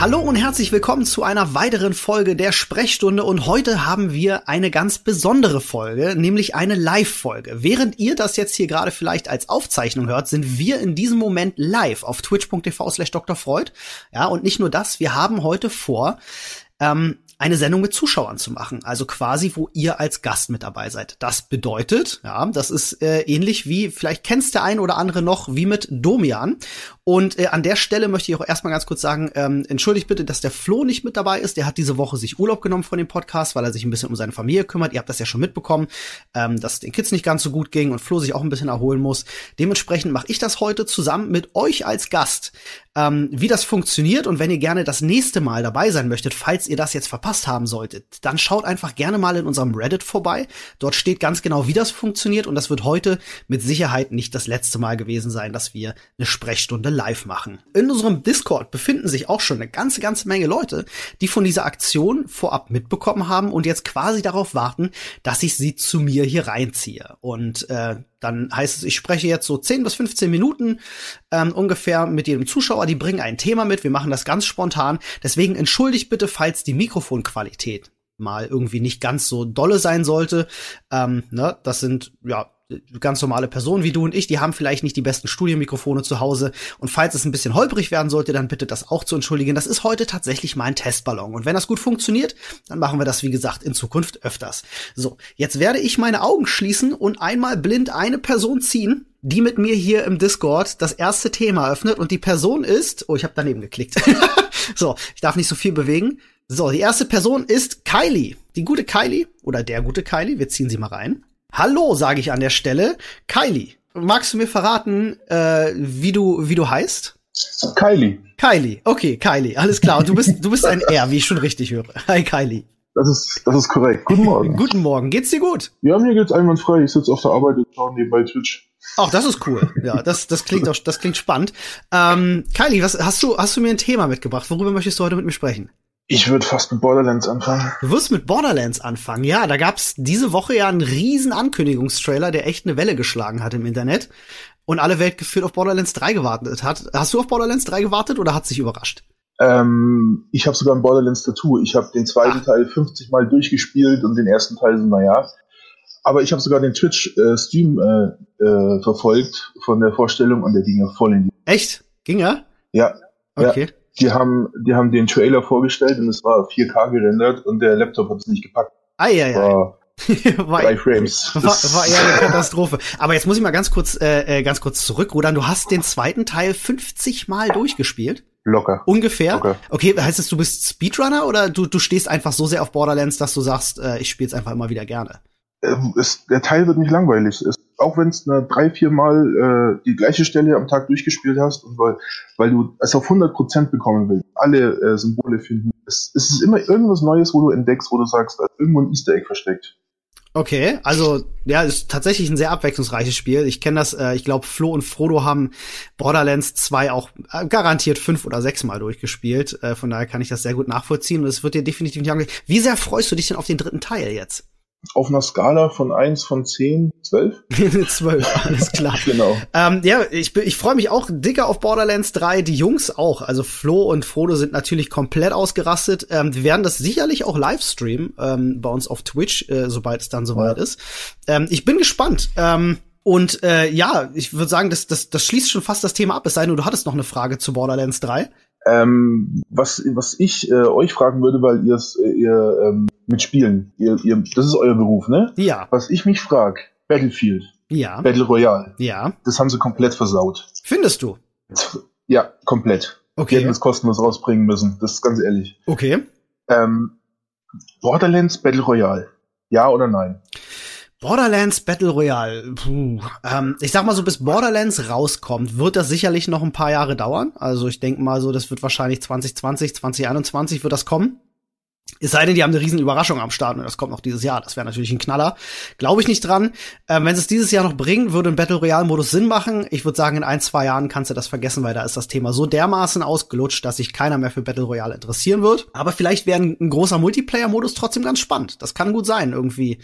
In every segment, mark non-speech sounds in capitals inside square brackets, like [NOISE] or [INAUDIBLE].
Hallo und herzlich willkommen zu einer weiteren Folge der Sprechstunde und heute haben wir eine ganz besondere Folge, nämlich eine Live-Folge. Während ihr das jetzt hier gerade vielleicht als Aufzeichnung hört, sind wir in diesem Moment live auf twitch.tv slash Dr. Freud. Ja, und nicht nur das, wir haben heute vor, ähm, eine Sendung mit Zuschauern zu machen, also quasi, wo ihr als Gast mit dabei seid. Das bedeutet, ja, das ist äh, ähnlich wie, vielleicht kennst der ein oder andere noch, wie mit Domian. Und äh, an der Stelle möchte ich auch erstmal ganz kurz sagen, ähm, entschuldigt bitte, dass der Flo nicht mit dabei ist. Der hat diese Woche sich Urlaub genommen von dem Podcast, weil er sich ein bisschen um seine Familie kümmert. Ihr habt das ja schon mitbekommen, ähm, dass den Kids nicht ganz so gut ging und Flo sich auch ein bisschen erholen muss. Dementsprechend mache ich das heute zusammen mit euch als Gast. Ähm, wie das funktioniert und wenn ihr gerne das nächste Mal dabei sein möchtet, falls ihr das jetzt verpasst haben solltet, dann schaut einfach gerne mal in unserem Reddit vorbei. Dort steht ganz genau, wie das funktioniert und das wird heute mit Sicherheit nicht das letzte Mal gewesen sein, dass wir eine Sprechstunde live machen. In unserem Discord befinden sich auch schon eine ganze, ganze Menge Leute, die von dieser Aktion vorab mitbekommen haben und jetzt quasi darauf warten, dass ich sie zu mir hier reinziehe. Und äh, dann heißt es, ich spreche jetzt so 10 bis 15 Minuten ähm, ungefähr mit jedem Zuschauer. Die bringen ein Thema mit. Wir machen das ganz spontan. Deswegen entschuldigt bitte, falls die Mikrofonqualität mal irgendwie nicht ganz so dolle sein sollte. Ähm, ne, das sind ja ganz normale Personen wie du und ich, die haben vielleicht nicht die besten Studienmikrofone zu Hause. Und falls es ein bisschen holprig werden sollte, dann bitte das auch zu entschuldigen. Das ist heute tatsächlich mein Testballon. Und wenn das gut funktioniert, dann machen wir das, wie gesagt, in Zukunft öfters. So, jetzt werde ich meine Augen schließen und einmal blind eine Person ziehen, die mit mir hier im Discord das erste Thema öffnet. Und die Person ist, oh, ich habe daneben geklickt. [LAUGHS] so, ich darf nicht so viel bewegen. So, die erste Person ist Kylie. Die gute Kylie oder der gute Kylie. Wir ziehen sie mal rein. Hallo, sage ich an der Stelle. Kylie, magst du mir verraten, äh, wie du wie du heißt? Kylie. Kylie, okay, Kylie, alles klar. Und du bist du bist ein R, wie ich schon richtig höre. Hi Kylie. Das ist das ist korrekt. Guten Morgen. [LAUGHS] Guten Morgen. Geht's dir gut? Ja, mir geht's einwandfrei. Ich sitze auf der Arbeit und schaue nebenbei Twitch. Ach, das ist cool. Ja, das das klingt auch das klingt spannend. Ähm, Kylie, was hast du hast du mir ein Thema mitgebracht? Worüber möchtest du heute mit mir sprechen? Ich würde fast mit Borderlands anfangen. Du wirst mit Borderlands anfangen. Ja, da gab's diese Woche ja einen riesen Ankündigungstrailer, der echt eine Welle geschlagen hat im Internet und alle Welt geführt auf Borderlands 3 gewartet hat. Hast du auf Borderlands 3 gewartet oder hat sich überrascht? Ähm, ich habe sogar ein Borderlands Tattoo. Ich habe den zweiten Ach. Teil 50 Mal durchgespielt und den ersten Teil so, naja. Aber ich habe sogar den Twitch-Stream äh, äh, verfolgt von der Vorstellung und der ging ja voll in die. Echt? Ging er? Ja. Okay. Ja die haben, die haben den Trailer vorgestellt und es war 4K gerendert und der Laptop hat es nicht gepackt. Ei, ei, war, [LAUGHS] war, drei Frames. War, war eher eine [LAUGHS] Katastrophe. Aber jetzt muss ich mal ganz kurz, äh, äh ganz kurz zurückrudern. Du hast den zweiten Teil 50 Mal durchgespielt. Locker. Ungefähr. Locker. Okay, heißt es, du bist Speedrunner oder du, du stehst einfach so sehr auf Borderlands, dass du sagst, äh, ich spiele es einfach immer wieder gerne? Ähm, es, der Teil wird nicht langweilig. Es auch wenn es drei, vier Mal äh, die gleiche Stelle am Tag durchgespielt hast und weil, weil du es auf 100% bekommen willst, alle äh, Symbole finden, es, es ist immer irgendwas Neues, wo du entdeckst, wo du sagst, da ist irgendwo ein Easter Egg versteckt. Okay, also ja, ist tatsächlich ein sehr abwechslungsreiches Spiel. Ich kenne das, äh, ich glaube, Flo und Frodo haben Borderlands 2 auch äh, garantiert fünf oder sechs Mal durchgespielt. Äh, von daher kann ich das sehr gut nachvollziehen und es wird dir definitiv nicht angehen. Wie sehr freust du dich denn auf den dritten Teil jetzt? Auf einer Skala von eins von zehn zwölf [LAUGHS] 12, alles klar. [LAUGHS] genau. Ähm, ja, ich, ich freue mich auch dicker auf Borderlands 3, die Jungs auch. Also Flo und Frodo sind natürlich komplett ausgerastet. Ähm, wir werden das sicherlich auch live streamen ähm, bei uns auf Twitch, äh, sobald es dann soweit ja. ist. Ähm, ich bin gespannt. Ähm, und äh, ja, ich würde sagen, das, das, das schließt schon fast das Thema ab, es sei denn, du hattest noch eine Frage zu Borderlands 3. Ähm, was, was ich äh, euch fragen würde, weil ihr äh, ihr ähm, mitspielen, ihr, ihr, das ist euer Beruf, ne? Ja. Was ich mich frage, Battlefield. Ja. Battle Royale. Ja. Das haben sie komplett versaut. Findest du? Ja, komplett. Okay. Die hätten das kostenlos rausbringen müssen. Das ist ganz ehrlich. Okay. Ähm, Borderlands Battle Royale. Ja oder nein? Borderlands Battle Royale. Puh. Ähm, ich sag mal so, bis Borderlands rauskommt, wird das sicherlich noch ein paar Jahre dauern. Also ich denke mal so, das wird wahrscheinlich 2020, 2021 wird das kommen. Es sei denn, die haben eine riesen Überraschung am Start und das kommt noch dieses Jahr. Das wäre natürlich ein Knaller. Glaube ich nicht dran. Ähm, wenn es dieses Jahr noch bringen, würde ein Battle Royale-Modus Sinn machen. Ich würde sagen, in ein, zwei Jahren kannst du das vergessen, weil da ist das Thema so dermaßen ausgelutscht, dass sich keiner mehr für Battle Royale interessieren wird. Aber vielleicht wäre ein, ein großer Multiplayer-Modus trotzdem ganz spannend. Das kann gut sein, irgendwie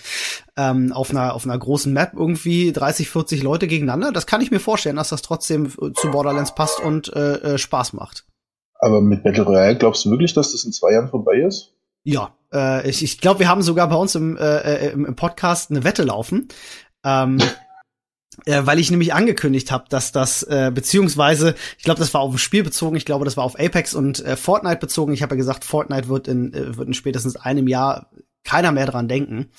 ähm, auf einer auf einer großen Map irgendwie 30, 40 Leute gegeneinander. Das kann ich mir vorstellen, dass das trotzdem zu Borderlands passt und äh, äh, Spaß macht. Aber mit Battle Royale glaubst du wirklich, dass das in zwei Jahren vorbei ist? Ja, äh, ich, ich glaube, wir haben sogar bei uns im, äh, äh im, im Podcast eine Wette laufen. Ähm, [LAUGHS] äh, weil ich nämlich angekündigt habe, dass das äh, beziehungsweise ich glaube, das war auf ein Spiel bezogen, ich glaube, das war auf Apex und äh, Fortnite bezogen. Ich habe ja gesagt, Fortnite wird in äh, wird in spätestens einem Jahr keiner mehr dran denken.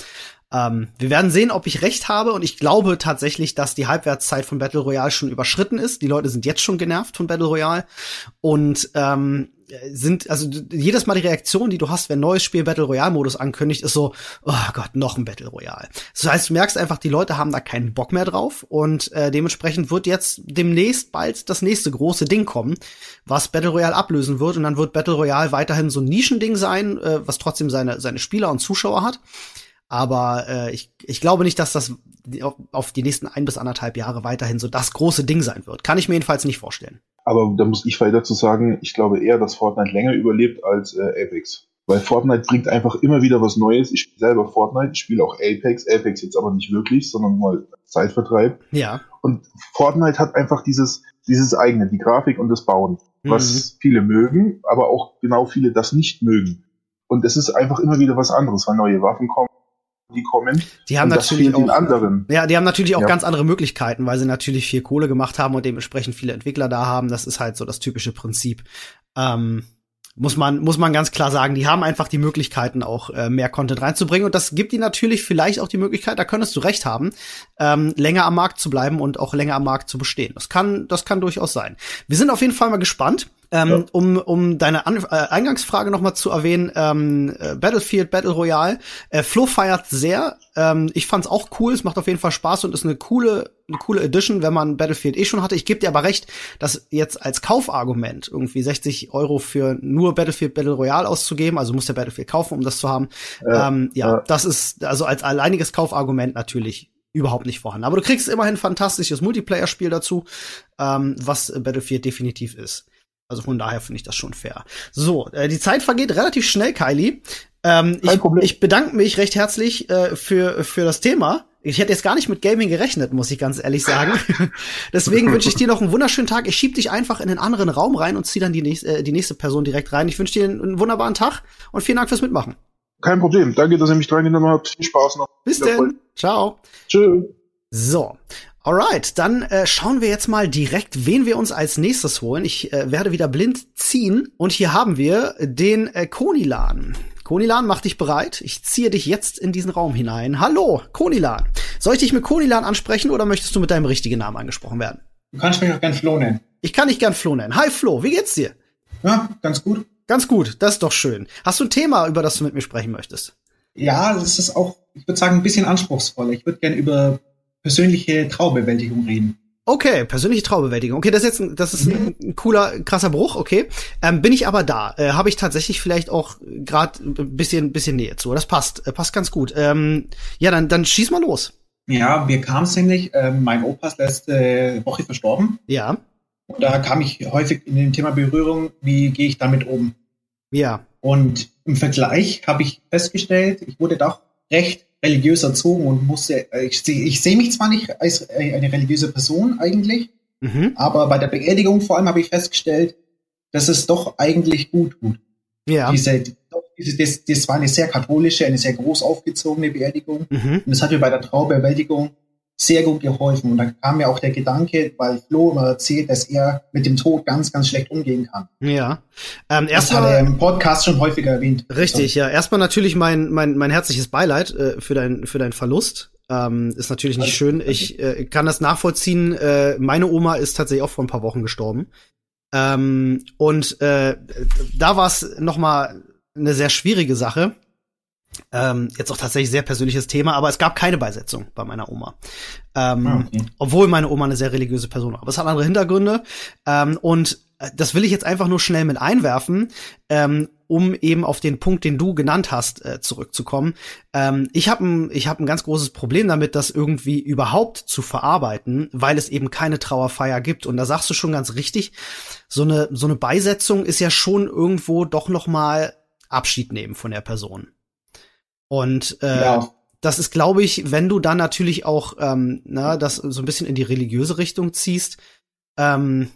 Ähm, wir werden sehen, ob ich recht habe und ich glaube tatsächlich, dass die Halbwertszeit von Battle Royale schon überschritten ist. Die Leute sind jetzt schon genervt von Battle Royale und ähm, sind, also jedes Mal die Reaktion, die du hast, wenn ein neues Spiel Battle Royale Modus ankündigt, ist so, oh Gott, noch ein Battle Royale. Das heißt, du merkst einfach, die Leute haben da keinen Bock mehr drauf und äh, dementsprechend wird jetzt demnächst bald das nächste große Ding kommen, was Battle Royale ablösen wird und dann wird Battle Royale weiterhin so ein Nischending sein, äh, was trotzdem seine, seine Spieler und Zuschauer hat. Aber äh, ich, ich glaube nicht, dass das auf die nächsten ein bis anderthalb Jahre weiterhin so das große Ding sein wird. Kann ich mir jedenfalls nicht vorstellen. Aber da muss ich weiter zu sagen, ich glaube eher, dass Fortnite länger überlebt als äh, Apex. Weil Fortnite bringt einfach immer wieder was Neues. Ich spiele selber Fortnite, ich spiele auch Apex, Apex jetzt aber nicht wirklich, sondern mal Zeitvertreib. Ja. Und Fortnite hat einfach dieses, dieses eigene, die Grafik und das Bauen, was mhm. viele mögen, aber auch genau viele das nicht mögen. Und es ist einfach immer wieder was anderes, weil neue Waffen kommen, die kommen. Die haben natürlich auch, anderen. Ja, die haben natürlich auch ja. ganz andere Möglichkeiten, weil sie natürlich viel Kohle gemacht haben und dementsprechend viele Entwickler da haben. Das ist halt so das typische Prinzip. Ähm, muss man, muss man ganz klar sagen, die haben einfach die Möglichkeiten, auch äh, mehr Content reinzubringen. Und das gibt ihnen natürlich vielleicht auch die Möglichkeit, da könntest du recht haben, ähm, länger am Markt zu bleiben und auch länger am Markt zu bestehen. Das kann, das kann durchaus sein. Wir sind auf jeden Fall mal gespannt. Ähm, ja. um, um deine An äh, Eingangsfrage noch mal zu erwähnen, ähm, äh, Battlefield Battle Royale, äh, Flo feiert sehr. Ähm, ich fand's auch cool, es macht auf jeden Fall Spaß und ist eine coole, eine coole Edition, wenn man Battlefield eh schon hatte. Ich gebe dir aber recht, dass jetzt als Kaufargument irgendwie 60 Euro für nur Battlefield Battle Royale auszugeben, also muss der Battlefield kaufen, um das zu haben. Ja, ähm, ja, ja, das ist also als alleiniges Kaufargument natürlich überhaupt nicht vorhanden. Aber du kriegst immerhin ein fantastisches Multiplayer-Spiel dazu, ähm, was Battlefield definitiv ist. Also von daher finde ich das schon fair. So, äh, die Zeit vergeht relativ schnell, Kylie. Ähm, ich, ich, bedanke mich recht herzlich äh, für, für das Thema. Ich hätte jetzt gar nicht mit Gaming gerechnet, muss ich ganz ehrlich sagen. [LAUGHS] Deswegen wünsche ich dir noch einen wunderschönen Tag. Ich schieb dich einfach in einen anderen Raum rein und zieh dann die, nächste, äh, die nächste Person direkt rein. Ich wünsche dir einen, einen, wunderbaren Tag und vielen Dank fürs Mitmachen. Kein Problem. Danke, dass ihr mich dran genommen habt. Viel Spaß noch. Bis denn. Ciao. Tschüss. So, Alright, dann äh, schauen wir jetzt mal direkt, wen wir uns als nächstes holen. Ich äh, werde wieder blind ziehen und hier haben wir den äh, Konilan. Konilan, mach dich bereit. Ich ziehe dich jetzt in diesen Raum hinein. Hallo, Konilan. Soll ich dich mit Konilan ansprechen oder möchtest du mit deinem richtigen Namen angesprochen werden? Du kannst mich auch gern Flo nennen. Ich kann dich gern Flo nennen. Hi Flo, wie geht's dir? Ja, ganz gut. Ganz gut, das ist doch schön. Hast du ein Thema, über das du mit mir sprechen möchtest? Ja, das ist auch, ich würde sagen, ein bisschen anspruchsvoller. Ich würde gern über persönliche Trauerbewältigung reden. Okay, persönliche Trauerbewältigung. Okay, das ist jetzt ein, das ist ein, ein cooler, krasser Bruch, okay. Ähm, bin ich aber da. Äh, Habe ich tatsächlich vielleicht auch gerade ein bisschen, bisschen Nähe zu. Das passt, äh, passt ganz gut. Ähm, ja, dann, dann schieß mal los. Ja, mir kam es nämlich, äh, mein Opa ist letzte Woche verstorben. Ja. Und da kam ich häufig in dem Thema Berührung, wie gehe ich damit um? Ja. Und im Vergleich habe ich festgestellt, ich wurde doch recht religiös erzogen und musste, äh, ich, ich sehe mich zwar nicht als äh, eine religiöse Person eigentlich, mhm. aber bei der Beerdigung vor allem habe ich festgestellt, dass es doch eigentlich gut tut. Ja. Diese, diese, das, das war eine sehr katholische, eine sehr groß aufgezogene Beerdigung. Mhm. Und das hat mir bei der Traubewältigung sehr gut geholfen. Und dann kam mir auch der Gedanke, weil Flo immer erzählt, dass er mit dem Tod ganz, ganz schlecht umgehen kann. Ja. Ähm, das hat er im Podcast schon häufiger erwähnt. Richtig, ja. Erstmal natürlich mein, mein, mein herzliches Beileid äh, für, dein, für deinen Verlust. Ähm, ist natürlich nicht schön. Ich äh, kann das nachvollziehen. Äh, meine Oma ist tatsächlich auch vor ein paar Wochen gestorben. Ähm, und äh, da war es noch mal eine sehr schwierige Sache ähm, jetzt auch tatsächlich sehr persönliches Thema, aber es gab keine Beisetzung bei meiner Oma. Ähm, ah, okay. Obwohl meine Oma eine sehr religiöse Person war. Aber es hat andere Hintergründe. Ähm, und äh, das will ich jetzt einfach nur schnell mit einwerfen, ähm, um eben auf den Punkt, den du genannt hast, äh, zurückzukommen. Ähm, ich habe ein, ich hab ein ganz großes Problem damit, das irgendwie überhaupt zu verarbeiten, weil es eben keine Trauerfeier gibt. Und da sagst du schon ganz richtig, so eine, so eine Beisetzung ist ja schon irgendwo doch noch mal Abschied nehmen von der Person. Und äh, ja. das ist, glaube ich, wenn du dann natürlich auch ähm, na, das so ein bisschen in die religiöse Richtung ziehst, ähm,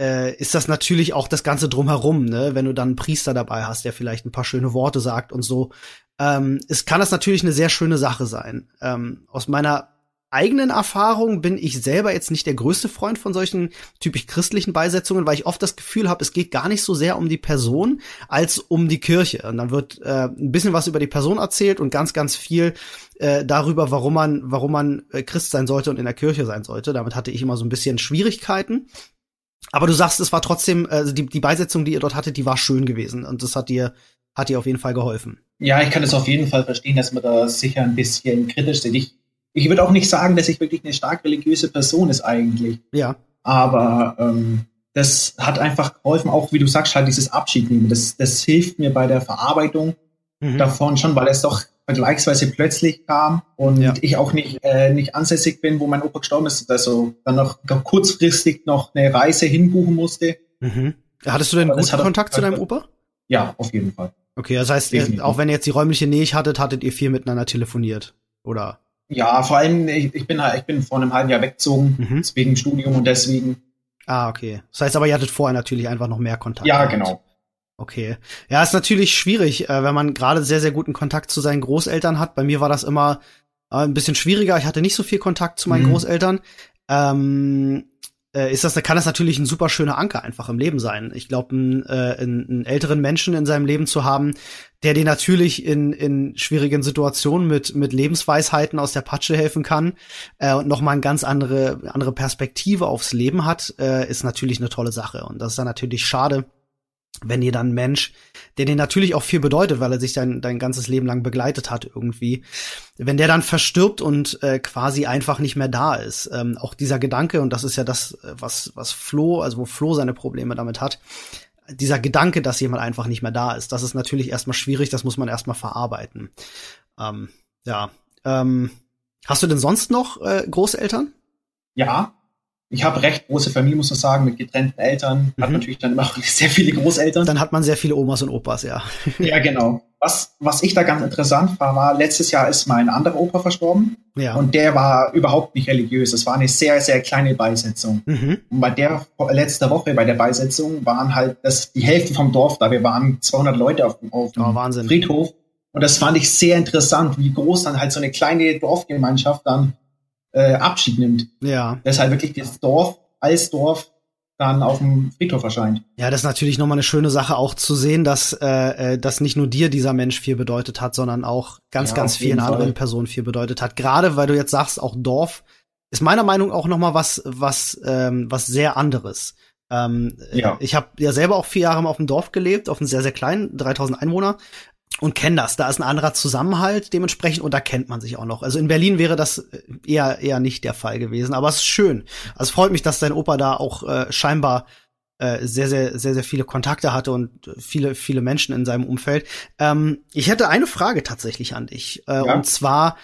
äh, ist das natürlich auch das Ganze drumherum, ne? Wenn du dann einen Priester dabei hast, der vielleicht ein paar schöne Worte sagt und so. Ähm, es kann das natürlich eine sehr schöne Sache sein. Ähm, aus meiner eigenen Erfahrung bin ich selber jetzt nicht der größte Freund von solchen typisch christlichen Beisetzungen, weil ich oft das Gefühl habe, es geht gar nicht so sehr um die Person als um die Kirche. Und dann wird äh, ein bisschen was über die Person erzählt und ganz, ganz viel äh, darüber, warum man, warum man äh, Christ sein sollte und in der Kirche sein sollte. Damit hatte ich immer so ein bisschen Schwierigkeiten. Aber du sagst, es war trotzdem, also die, die Beisetzung, die ihr dort hattet, die war schön gewesen und das hat dir, hat dir auf jeden Fall geholfen. Ja, ich kann es auf jeden Fall verstehen, dass man da sicher ein bisschen kritisch sieht. Ich, ich würde auch nicht sagen, dass ich wirklich eine stark religiöse Person ist eigentlich. Ja. Aber ähm, das hat einfach geholfen, auch wie du sagst, halt dieses Abschied nehmen. Das, das hilft mir bei der Verarbeitung mhm. davon schon, weil es doch vergleichsweise plötzlich kam und ja. ich auch nicht, äh, nicht ansässig bin, wo mein Opa gestorben ist. Also dann noch kurzfristig noch eine Reise hinbuchen musste. Mhm. Hattest du denn guten Kontakt zu deinem Opa? Ja, auf jeden Fall. Okay, das heißt, Definitiv. auch wenn ihr jetzt die räumliche Nähe hattet, hattet ihr viel miteinander telefoniert, oder? Ja, vor allem, ich, ich bin halt, ich bin vor einem halben Jahr weggezogen, mhm. wegen Studium und deswegen. Ah, okay. Das heißt aber, ihr hattet vorher natürlich einfach noch mehr Kontakt. Ja, gehabt. genau. Okay. Ja, ist natürlich schwierig, äh, wenn man gerade sehr, sehr guten Kontakt zu seinen Großeltern hat. Bei mir war das immer äh, ein bisschen schwieriger. Ich hatte nicht so viel Kontakt zu meinen mhm. Großeltern. Ähm, äh, ist das, kann das natürlich ein super schöner Anker einfach im Leben sein. Ich glaube, einen, äh, einen, einen älteren Menschen in seinem Leben zu haben, der dir natürlich in, in schwierigen Situationen mit, mit Lebensweisheiten aus der Patsche helfen kann äh, und nochmal eine ganz andere, andere Perspektive aufs Leben hat, äh, ist natürlich eine tolle Sache. Und das ist dann natürlich schade, wenn dir dann ein Mensch, der dir natürlich auch viel bedeutet, weil er sich dein, dein ganzes Leben lang begleitet hat irgendwie, wenn der dann verstirbt und äh, quasi einfach nicht mehr da ist. Ähm, auch dieser Gedanke, und das ist ja das, äh, was, was Flo, also wo Flo seine Probleme damit hat, dieser Gedanke, dass jemand einfach nicht mehr da ist, das ist natürlich erstmal schwierig, das muss man erstmal verarbeiten. Ähm, ja. Ähm, hast du denn sonst noch äh, Großeltern? Ja, ich habe recht große Familie, muss man sagen, mit getrennten Eltern. Mhm. Hat natürlich dann immer [LAUGHS] sehr viele Großeltern. Dann hat man sehr viele Omas und Opas, ja. ja, genau. Was, was ich da ganz interessant war, war, letztes Jahr ist mein anderer Opa verstorben. Ja. Und der war überhaupt nicht religiös. Es war eine sehr, sehr kleine Beisetzung. Mhm. Und bei der letzte Woche, bei der Beisetzung, waren halt das, die Hälfte vom Dorf da. Wir waren 200 Leute auf, auf dem oh, Friedhof. Und das fand ich sehr interessant, wie groß dann halt so eine kleine Dorfgemeinschaft dann äh, Abschied nimmt. Ja. Deshalb wirklich das Dorf als Dorf dann auf dem Friedhof erscheint. Ja, das ist natürlich nochmal eine schöne Sache auch zu sehen, dass, äh, äh, dass nicht nur dir dieser Mensch viel bedeutet hat, sondern auch ganz, ja, ganz vielen anderen Personen viel bedeutet hat. Gerade weil du jetzt sagst, auch Dorf ist meiner Meinung nach auch nochmal was, was, ähm, was sehr anderes. Ähm, ja. Ich habe ja selber auch vier Jahre auf dem Dorf gelebt, auf einem sehr, sehr kleinen, 3000 Einwohner und kennen das. Da ist ein anderer Zusammenhalt dementsprechend und da kennt man sich auch noch. Also in Berlin wäre das eher eher nicht der Fall gewesen, aber es ist schön. Also es freut mich, dass dein Opa da auch äh, scheinbar äh, sehr sehr sehr sehr viele Kontakte hatte und viele viele Menschen in seinem Umfeld. Ähm, ich hätte eine Frage tatsächlich an dich äh, ja. und zwar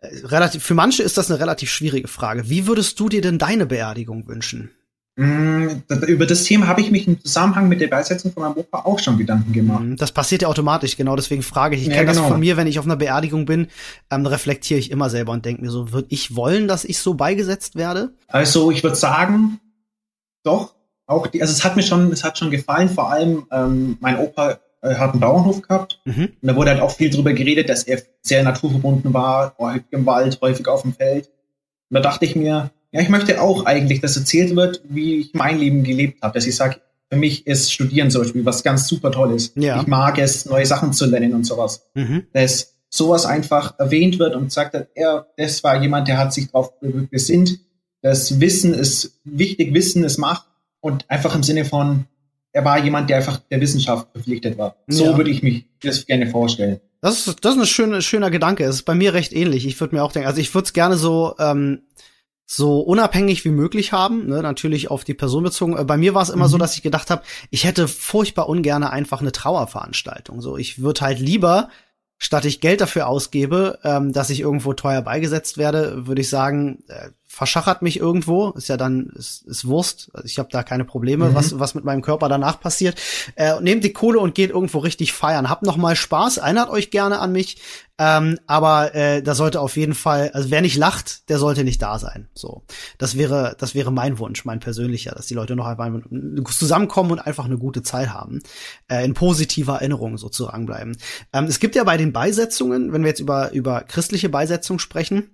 äh, relativ für manche ist das eine relativ schwierige Frage. Wie würdest du dir denn deine Beerdigung wünschen? Mm, über das Thema habe ich mich im Zusammenhang mit der Beisetzung von meinem Opa auch schon Gedanken gemacht. Mm, das passiert ja automatisch, genau deswegen frage ich. Ich ja, kenne genau. das von mir, wenn ich auf einer Beerdigung bin, ähm, reflektiere ich immer selber und denke mir so, würde ich wollen, dass ich so beigesetzt werde? Also ich würde sagen, doch. Auch die, also es hat mir schon, es hat schon gefallen. Vor allem ähm, mein Opa äh, hat einen Bauernhof gehabt mhm. und da wurde halt auch viel drüber geredet, dass er sehr naturverbunden war, häufig im Wald, häufig auf dem Feld. Und da dachte ich mir, ja, ich möchte auch eigentlich, dass erzählt wird, wie ich mein Leben gelebt habe. Dass ich sage, für mich ist Studieren zum Beispiel was ganz super Tolles. Ja. Ich mag es, neue Sachen zu lernen und sowas. Mhm. Dass sowas einfach erwähnt wird und sagt, er, das war jemand, der hat sich darauf besinnt. Das Wissen ist wichtig, Wissen ist Macht und einfach im Sinne von, er war jemand, der einfach der Wissenschaft verpflichtet war. So ja. würde ich mich das gerne vorstellen. Das ist, das ist ein schöner, schöner Gedanke. Es ist bei mir recht ähnlich. Ich würde mir auch denken, also ich würde es gerne so, ähm, so unabhängig wie möglich haben, ne, natürlich auf die Person bezogen. Äh, bei mir war es immer mhm. so, dass ich gedacht habe, ich hätte furchtbar ungerne einfach eine Trauerveranstaltung. So, ich würde halt lieber, statt ich Geld dafür ausgebe, ähm, dass ich irgendwo teuer beigesetzt werde, würde ich sagen, äh, verschachert mich irgendwo, ist ja dann, ist, ist Wurst, also ich habe da keine Probleme, mhm. was, was mit meinem Körper danach passiert. Äh, nehmt die Kohle und geht irgendwo richtig feiern. Habt noch mal Spaß, erinnert euch gerne an mich, ähm, aber äh, da sollte auf jeden Fall, also wer nicht lacht, der sollte nicht da sein. So, das wäre, das wäre mein Wunsch, mein persönlicher, dass die Leute noch einfach zusammenkommen und einfach eine gute Zeit haben, äh, in positiver Erinnerung sozusagen bleiben. Ähm, es gibt ja bei den Beisetzungen, wenn wir jetzt über über christliche Beisetzung sprechen,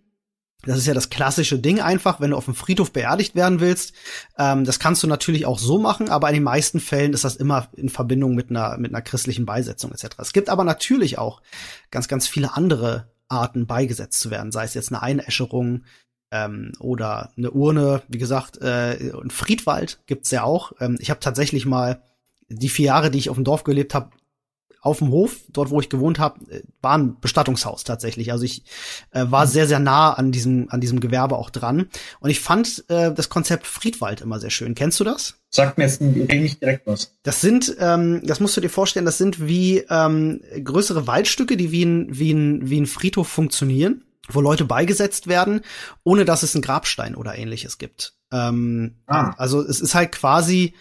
das ist ja das klassische Ding einfach, wenn du auf dem Friedhof beerdigt werden willst. Ähm, das kannst du natürlich auch so machen, aber in den meisten Fällen ist das immer in Verbindung mit einer, mit einer christlichen Beisetzung etc. Es gibt aber natürlich auch ganz, ganz viele andere Arten beigesetzt zu werden, sei es jetzt eine Einäscherung ähm, oder eine Urne. Wie gesagt, äh, ein Friedwald gibt's ja auch. Ähm, ich habe tatsächlich mal die vier Jahre, die ich auf dem Dorf gelebt habe, auf dem Hof, dort wo ich gewohnt habe, äh, war ein Bestattungshaus tatsächlich. Also ich äh, war sehr, sehr nah an diesem, an diesem Gewerbe auch dran. Und ich fand äh, das Konzept Friedwald immer sehr schön. Kennst du das? Sagt mir jetzt nicht direkt was. Das sind, ähm, das musst du dir vorstellen, das sind wie ähm, größere Waldstücke, die wie ein, wie ein, wie ein Friedhof funktionieren, wo Leute beigesetzt werden, ohne dass es einen Grabstein oder ähnliches gibt. Ähm, ah. Also es ist halt quasi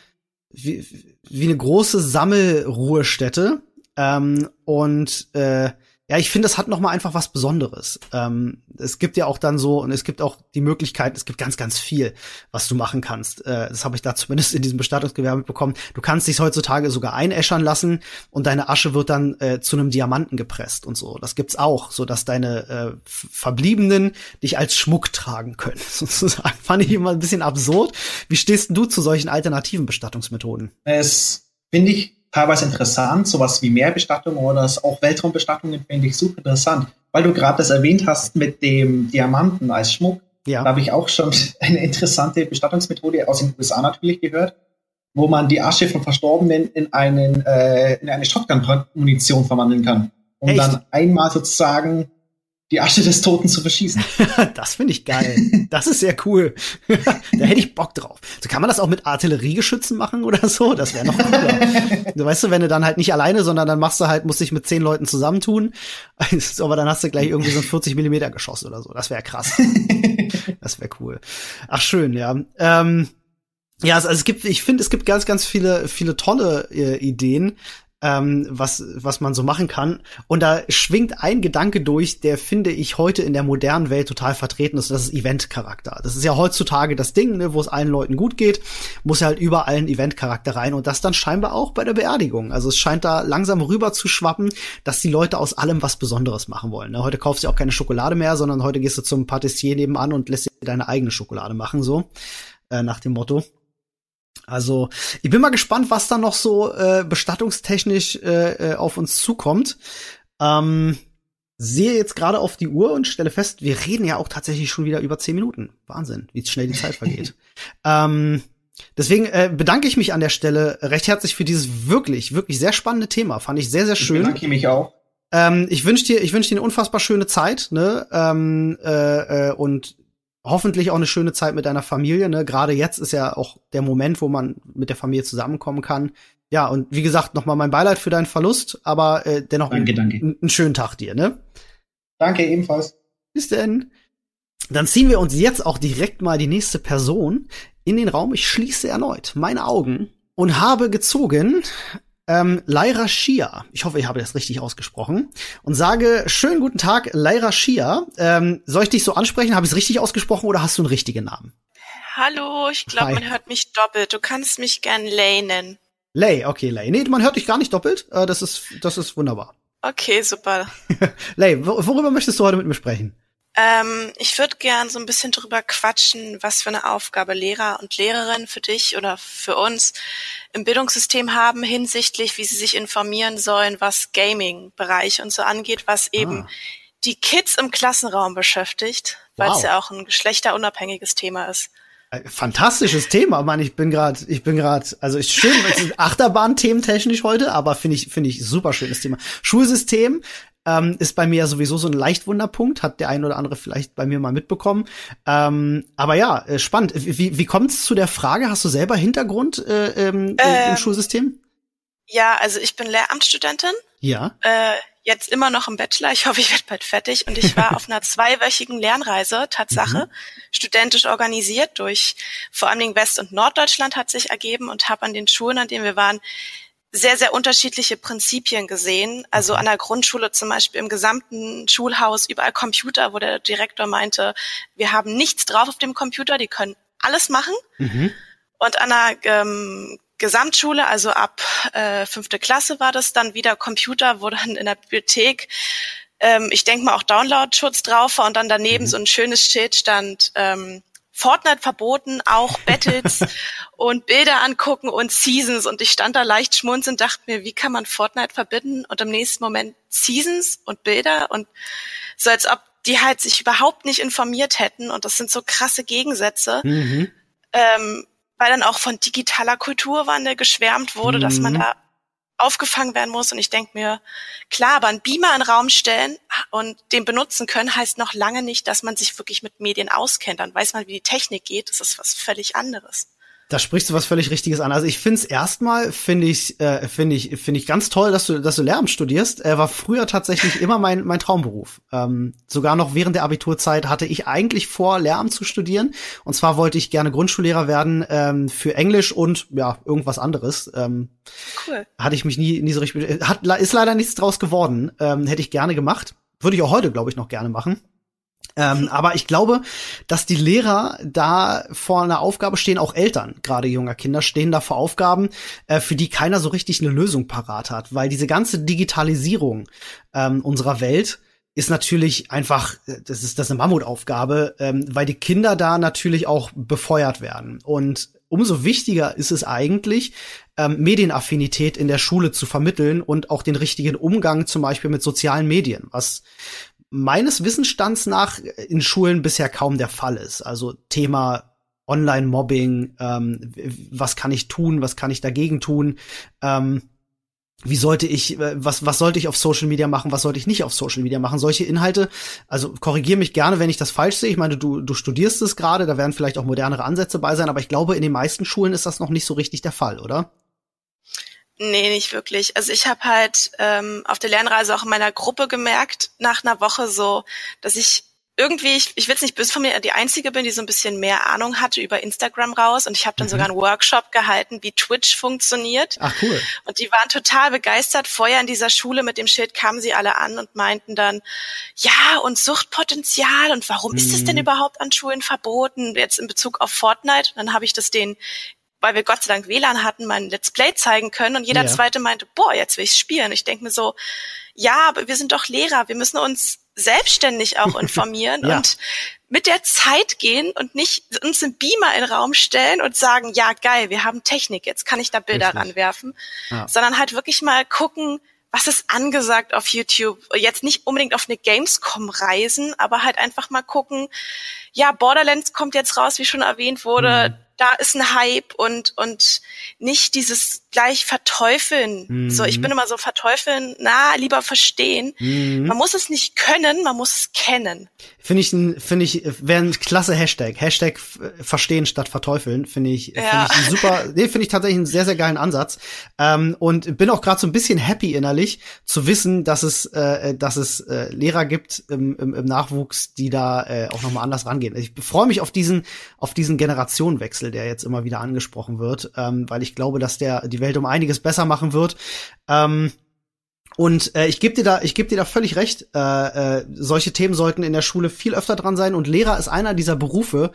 wie, wie eine große Sammelruhestätte, ähm, und äh, ja, ich finde, es hat noch mal einfach was Besonderes. Ähm, es gibt ja auch dann so und es gibt auch die Möglichkeit, es gibt ganz, ganz viel, was du machen kannst. Äh, das habe ich da [LAUGHS] zumindest in diesem Bestattungsgewerbe mitbekommen. Du kannst dich heutzutage sogar einäschern lassen und deine Asche wird dann äh, zu einem Diamanten gepresst und so. Das gibt's auch, so dass deine äh, Verbliebenen dich als Schmuck tragen können. [LAUGHS] Sozusagen fand ich immer ein bisschen absurd. Wie stehst du zu solchen alternativen Bestattungsmethoden? Es finde ich teilweise interessant, sowas wie Meerbestattung oder auch Weltraumbestattungen finde ich super interessant, weil du gerade das erwähnt hast mit dem Diamanten als Schmuck. Ja. Da habe ich auch schon [LAUGHS] eine interessante Bestattungsmethode aus den USA natürlich gehört, wo man die Asche von Verstorbenen in, einen, äh, in eine Shotgun-Munition verwandeln kann. Und Echt? dann einmal sozusagen die Asche des Toten zu verschießen. [LAUGHS] das finde ich geil. Das ist sehr cool. [LAUGHS] da hätte ich Bock drauf. So kann man das auch mit Artilleriegeschützen machen oder so? Das wäre noch cooler. [LAUGHS] du weißt du, wenn du dann halt nicht alleine, sondern dann machst du halt, musst dich mit zehn Leuten zusammentun. Aber dann hast du gleich irgendwie so ein 40 Millimeter Geschoss oder so. Das wäre krass. das wäre cool. Ach schön, ja. Ähm, ja, also es gibt, ich finde, es gibt ganz, ganz viele, viele tolle äh, Ideen ähm, was, was man so machen kann. Und da schwingt ein Gedanke durch, der finde ich heute in der modernen Welt total vertreten ist. Das ist Event-Charakter. Das ist ja heutzutage das Ding, ne, wo es allen Leuten gut geht, muss ja halt überall ein Event-Charakter rein. Und das dann scheinbar auch bei der Beerdigung. Also es scheint da langsam rüber zu schwappen, dass die Leute aus allem was Besonderes machen wollen. Ne? Heute kaufst du auch keine Schokolade mehr, sondern heute gehst du zum Patissier nebenan und lässt dir deine eigene Schokolade machen, so äh, nach dem Motto. Also, ich bin mal gespannt, was da noch so äh, bestattungstechnisch äh, äh, auf uns zukommt. Ähm, sehe jetzt gerade auf die Uhr und stelle fest, wir reden ja auch tatsächlich schon wieder über zehn Minuten. Wahnsinn, wie schnell die Zeit vergeht. [LAUGHS] ähm, deswegen äh, bedanke ich mich an der Stelle recht herzlich für dieses wirklich, wirklich sehr spannende Thema. Fand ich sehr, sehr schön. Ich bedanke mich auch. Ähm, ich wünsche dir, ich wünsche dir eine unfassbar schöne Zeit, ne? Ähm, äh, äh, und hoffentlich auch eine schöne Zeit mit deiner Familie. Ne? Gerade jetzt ist ja auch der Moment, wo man mit der Familie zusammenkommen kann. Ja, und wie gesagt, nochmal mein Beileid für deinen Verlust, aber äh, dennoch danke, danke. einen schönen Tag dir, ne? Danke, ebenfalls. Bis denn. Dann ziehen wir uns jetzt auch direkt mal die nächste Person in den Raum. Ich schließe erneut meine Augen und habe gezogen ähm, Lyra Shia. Ich hoffe, ich habe das richtig ausgesprochen. Und sage, schönen guten Tag, Lyra Shia. Ähm, soll ich dich so ansprechen? Habe ich es richtig ausgesprochen oder hast du einen richtigen Namen? Hallo, ich glaube, man hört mich doppelt. Du kannst mich gern Lay nennen. Lay, okay, Lay. Nee, man hört dich gar nicht doppelt. Äh, das ist, das ist wunderbar. Okay, super. [LAUGHS] Lay, worüber möchtest du heute mit mir sprechen? Ähm, ich würde gern so ein bisschen drüber quatschen, was für eine Aufgabe Lehrer und Lehrerinnen für dich oder für uns im Bildungssystem haben hinsichtlich, wie sie sich informieren sollen, was Gaming-Bereich und so angeht, was eben ah. die Kids im Klassenraum beschäftigt, weil es ja auch ein geschlechterunabhängiges Thema ist. Äh, fantastisches Thema, Mann. Ich bin gerade, ich bin gerade, also ist schön, [LAUGHS] Achterbahn thementechnisch heute, aber finde ich, finde ich super schönes Thema. Schulsystem, ähm, ist bei mir ja sowieso so ein Leichtwunderpunkt, hat der ein oder andere vielleicht bei mir mal mitbekommen. Ähm, aber ja, äh, spannend. Wie, wie kommt es zu der Frage? Hast du selber Hintergrund äh, ähm, ähm, im Schulsystem? Ja, also ich bin Lehramtsstudentin. Ja. Äh, jetzt immer noch im Bachelor. Ich hoffe, ich werde bald fertig. Und ich war [LAUGHS] auf einer zweiwöchigen Lernreise, Tatsache, mhm. studentisch organisiert durch vor allen Dingen West- und Norddeutschland hat sich ergeben und habe an den Schulen, an denen wir waren, sehr, sehr unterschiedliche Prinzipien gesehen. Also mhm. an der Grundschule zum Beispiel im gesamten Schulhaus überall Computer, wo der Direktor meinte, wir haben nichts drauf auf dem Computer, die können alles machen. Mhm. Und an der ähm, Gesamtschule, also ab äh, fünfte Klasse war das dann wieder Computer, wo dann in der Bibliothek ähm, ich denke mal auch Download-Schutz drauf war und dann daneben mhm. so ein schönes Schild stand, ähm, Fortnite verboten, auch Battles [LAUGHS] und Bilder angucken und Seasons. Und ich stand da leicht schmunzelnd, dachte mir, wie kann man Fortnite verbinden? Und im nächsten Moment Seasons und Bilder und so als ob die halt sich überhaupt nicht informiert hätten. Und das sind so krasse Gegensätze. Mhm. Ähm, weil dann auch von digitaler Kulturwandel geschwärmt wurde, mhm. dass man mhm. da aufgefangen werden muss. Und ich denke mir, klar, aber einen Beamer in den Raum stellen und den benutzen können, heißt noch lange nicht, dass man sich wirklich mit Medien auskennt. Dann weiß man, wie die Technik geht. Das ist was völlig anderes. Da sprichst du was völlig Richtiges an. Also ich finde es erstmal, finde ich, äh, finde ich, finde ich ganz toll, dass du, dass du Lehramt studierst. Er war früher tatsächlich immer mein, mein Traumberuf. Ähm, sogar noch während der Abiturzeit hatte ich eigentlich vor, Lehramt zu studieren. Und zwar wollte ich gerne Grundschullehrer werden ähm, für Englisch und ja, irgendwas anderes. Ähm, cool. Hatte ich mich nie, nie so richtig, hat, ist leider nichts draus geworden. Ähm, hätte ich gerne gemacht. Würde ich auch heute, glaube ich, noch gerne machen. Ähm, aber ich glaube, dass die Lehrer da vor einer Aufgabe stehen, auch Eltern, gerade junger Kinder, stehen da vor Aufgaben, äh, für die keiner so richtig eine Lösung parat hat, weil diese ganze Digitalisierung ähm, unserer Welt ist natürlich einfach, das ist das ist eine Mammutaufgabe, ähm, weil die Kinder da natürlich auch befeuert werden. Und umso wichtiger ist es eigentlich, ähm, Medienaffinität in der Schule zu vermitteln und auch den richtigen Umgang zum Beispiel mit sozialen Medien, was meines Wissensstands nach in Schulen bisher kaum der Fall ist. Also Thema Online-Mobbing, ähm, was kann ich tun, was kann ich dagegen tun, ähm, wie sollte ich, äh, was, was sollte ich auf Social Media machen, was sollte ich nicht auf Social Media machen? Solche Inhalte, also korrigiere mich gerne, wenn ich das falsch sehe. Ich meine, du, du studierst es gerade, da werden vielleicht auch modernere Ansätze bei sein, aber ich glaube, in den meisten Schulen ist das noch nicht so richtig der Fall, oder? Nee, nicht wirklich. Also ich habe halt ähm, auf der Lernreise auch in meiner Gruppe gemerkt, nach einer Woche so, dass ich irgendwie, ich, ich will es nicht böse von mir, die Einzige bin, die so ein bisschen mehr Ahnung hatte über Instagram raus. Und ich habe dann mhm. sogar einen Workshop gehalten, wie Twitch funktioniert. Ach cool. Und die waren total begeistert. Vorher in dieser Schule mit dem Schild kamen sie alle an und meinten dann, ja, und Suchtpotenzial und warum mhm. ist es denn mhm. überhaupt an Schulen verboten? Jetzt in Bezug auf Fortnite. Und dann habe ich das denen weil wir Gott sei Dank WLAN hatten, mein Let's Play zeigen können und jeder ja. zweite meinte, boah, jetzt will ich spielen. Ich denke mir so, ja, aber wir sind doch Lehrer, wir müssen uns selbstständig auch [LAUGHS] informieren ja. und mit der Zeit gehen und nicht uns einen Beamer in den Raum stellen und sagen, ja geil, wir haben Technik, jetzt kann ich da Bilder Richtig. ranwerfen, ja. sondern halt wirklich mal gucken, was ist angesagt auf YouTube? Jetzt nicht unbedingt auf eine Gamescom reisen, aber halt einfach mal gucken, ja, Borderlands kommt jetzt raus, wie schon erwähnt wurde. Mhm da ist ein Hype und, und nicht dieses gleich verteufeln. Mhm. So, ich bin immer so verteufeln, na, lieber verstehen. Mhm. Man muss es nicht können, man muss es kennen. Finde ich, finde ich, wäre ein klasse Hashtag. Hashtag verstehen statt verteufeln. Finde ich, ja. finde ich super, nee, finde ich tatsächlich einen sehr, sehr geilen Ansatz. Ähm, und bin auch gerade so ein bisschen happy innerlich zu wissen, dass es, äh, dass es äh, Lehrer gibt im, im, im Nachwuchs, die da äh, auch nochmal anders rangehen. Ich freue mich auf diesen, auf diesen Generationenwechsel, der jetzt immer wieder angesprochen wird, ähm, weil ich glaube, dass der die Welt um einiges besser machen wird. Ähm, und äh, ich gebe dir da, ich gebe dir da völlig recht. Äh, äh, solche Themen sollten in der Schule viel öfter dran sein. Und Lehrer ist einer dieser Berufe,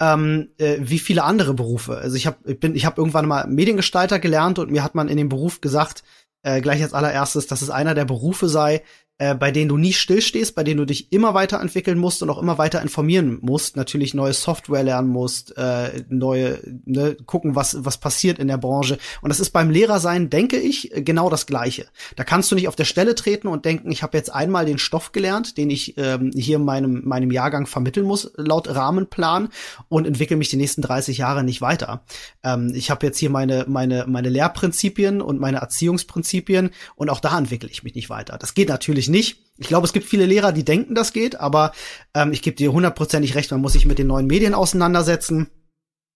ähm, äh, wie viele andere Berufe. Also ich habe, ich bin, ich habe irgendwann mal Mediengestalter gelernt und mir hat man in dem Beruf gesagt, äh, gleich als allererstes, dass es einer der Berufe sei, äh, bei denen du nie stillstehst, bei denen du dich immer weiterentwickeln musst und auch immer weiter informieren musst, natürlich neue Software lernen musst, äh, neue, ne, gucken, was, was passiert in der Branche. Und das ist beim Lehrersein, denke ich, genau das Gleiche. Da kannst du nicht auf der Stelle treten und denken, ich habe jetzt einmal den Stoff gelernt, den ich ähm, hier meinem, meinem Jahrgang vermitteln muss, laut Rahmenplan, und entwickle mich die nächsten 30 Jahre nicht weiter. Ähm, ich habe jetzt hier meine, meine, meine Lehrprinzipien und meine Erziehungsprinzipien und auch da entwickle ich mich nicht weiter. Das geht natürlich natürlich nicht. Ich glaube, es gibt viele Lehrer, die denken, das geht, aber ähm, ich gebe dir hundertprozentig recht, man muss sich mit den neuen Medien auseinandersetzen.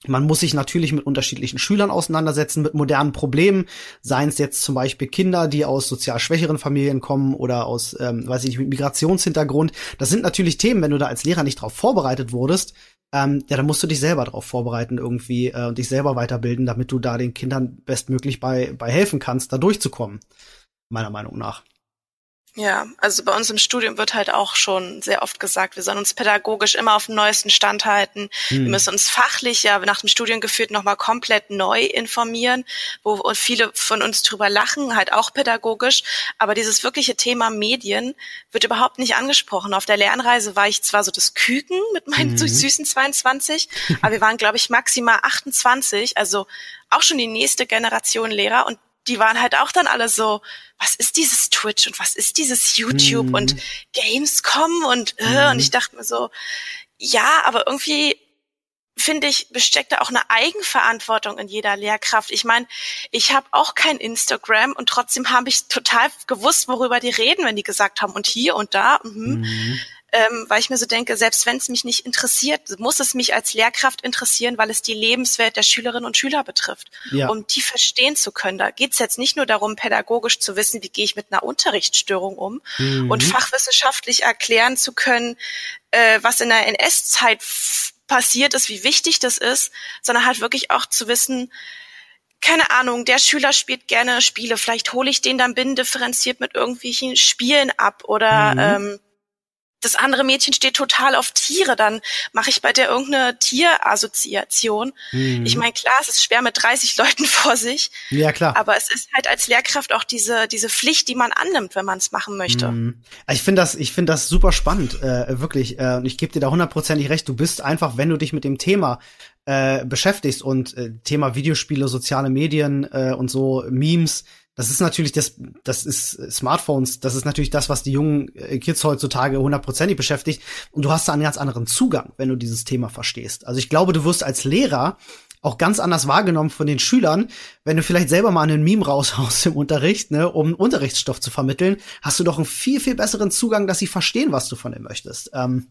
Man muss sich natürlich mit unterschiedlichen Schülern auseinandersetzen, mit modernen Problemen, seien es jetzt zum Beispiel Kinder, die aus sozial schwächeren Familien kommen oder aus, ähm, weiß ich nicht, mit Migrationshintergrund. Das sind natürlich Themen, wenn du da als Lehrer nicht drauf vorbereitet wurdest, ähm, ja, dann musst du dich selber darauf vorbereiten irgendwie äh, und dich selber weiterbilden, damit du da den Kindern bestmöglich bei, bei helfen kannst, da durchzukommen. Meiner Meinung nach. Ja, also bei uns im Studium wird halt auch schon sehr oft gesagt, wir sollen uns pädagogisch immer auf dem neuesten Stand halten. Hm. Wir müssen uns fachlich ja nach dem Studium geführt nochmal komplett neu informieren, wo viele von uns drüber lachen, halt auch pädagogisch. Aber dieses wirkliche Thema Medien wird überhaupt nicht angesprochen. Auf der Lernreise war ich zwar so das Küken mit meinen mhm. süßen 22, aber wir waren, glaube ich, maximal 28, also auch schon die nächste Generation Lehrer und die waren halt auch dann alle so, was ist dieses Twitch und was ist dieses YouTube mhm. und Gamescom und äh, mhm. und ich dachte mir so, ja, aber irgendwie finde ich, besteckt da auch eine Eigenverantwortung in jeder Lehrkraft. Ich meine, ich habe auch kein Instagram und trotzdem habe ich total gewusst, worüber die reden, wenn die gesagt haben und hier und da. Mhm. Ähm, weil ich mir so denke, selbst wenn es mich nicht interessiert, muss es mich als Lehrkraft interessieren, weil es die Lebenswelt der Schülerinnen und Schüler betrifft, ja. um die verstehen zu können. Da geht es jetzt nicht nur darum, pädagogisch zu wissen, wie gehe ich mit einer Unterrichtsstörung um mhm. und fachwissenschaftlich erklären zu können, äh, was in der NS-Zeit passiert ist, wie wichtig das ist, sondern halt wirklich auch zu wissen, keine Ahnung, der Schüler spielt gerne Spiele, vielleicht hole ich den dann binnendifferenziert mit irgendwelchen Spielen ab oder mhm. ähm, das andere Mädchen steht total auf Tiere, dann mache ich bei der irgendeine Tierassoziation. Mhm. Ich meine, klar, es ist schwer mit 30 Leuten [LAUGHS] vor sich. Ja, klar. Aber es ist halt als Lehrkraft auch diese, diese Pflicht, die man annimmt, wenn man es machen möchte. Mhm. Ich finde das, ich finde das super spannend, äh, wirklich. Äh, und ich gebe dir da hundertprozentig recht. Du bist einfach, wenn du dich mit dem Thema äh, beschäftigst und äh, Thema Videospiele, soziale Medien äh, und so Memes, das ist natürlich das, das ist Smartphones, das ist natürlich das, was die jungen äh, Kids heutzutage hundertprozentig beschäftigt. Und du hast da einen ganz anderen Zugang, wenn du dieses Thema verstehst. Also ich glaube, du wirst als Lehrer auch ganz anders wahrgenommen von den Schülern, wenn du vielleicht selber mal einen Meme raushaust [LAUGHS] im Unterricht, ne, um Unterrichtsstoff zu vermitteln, hast du doch einen viel, viel besseren Zugang, dass sie verstehen, was du von ihnen möchtest. Ähm,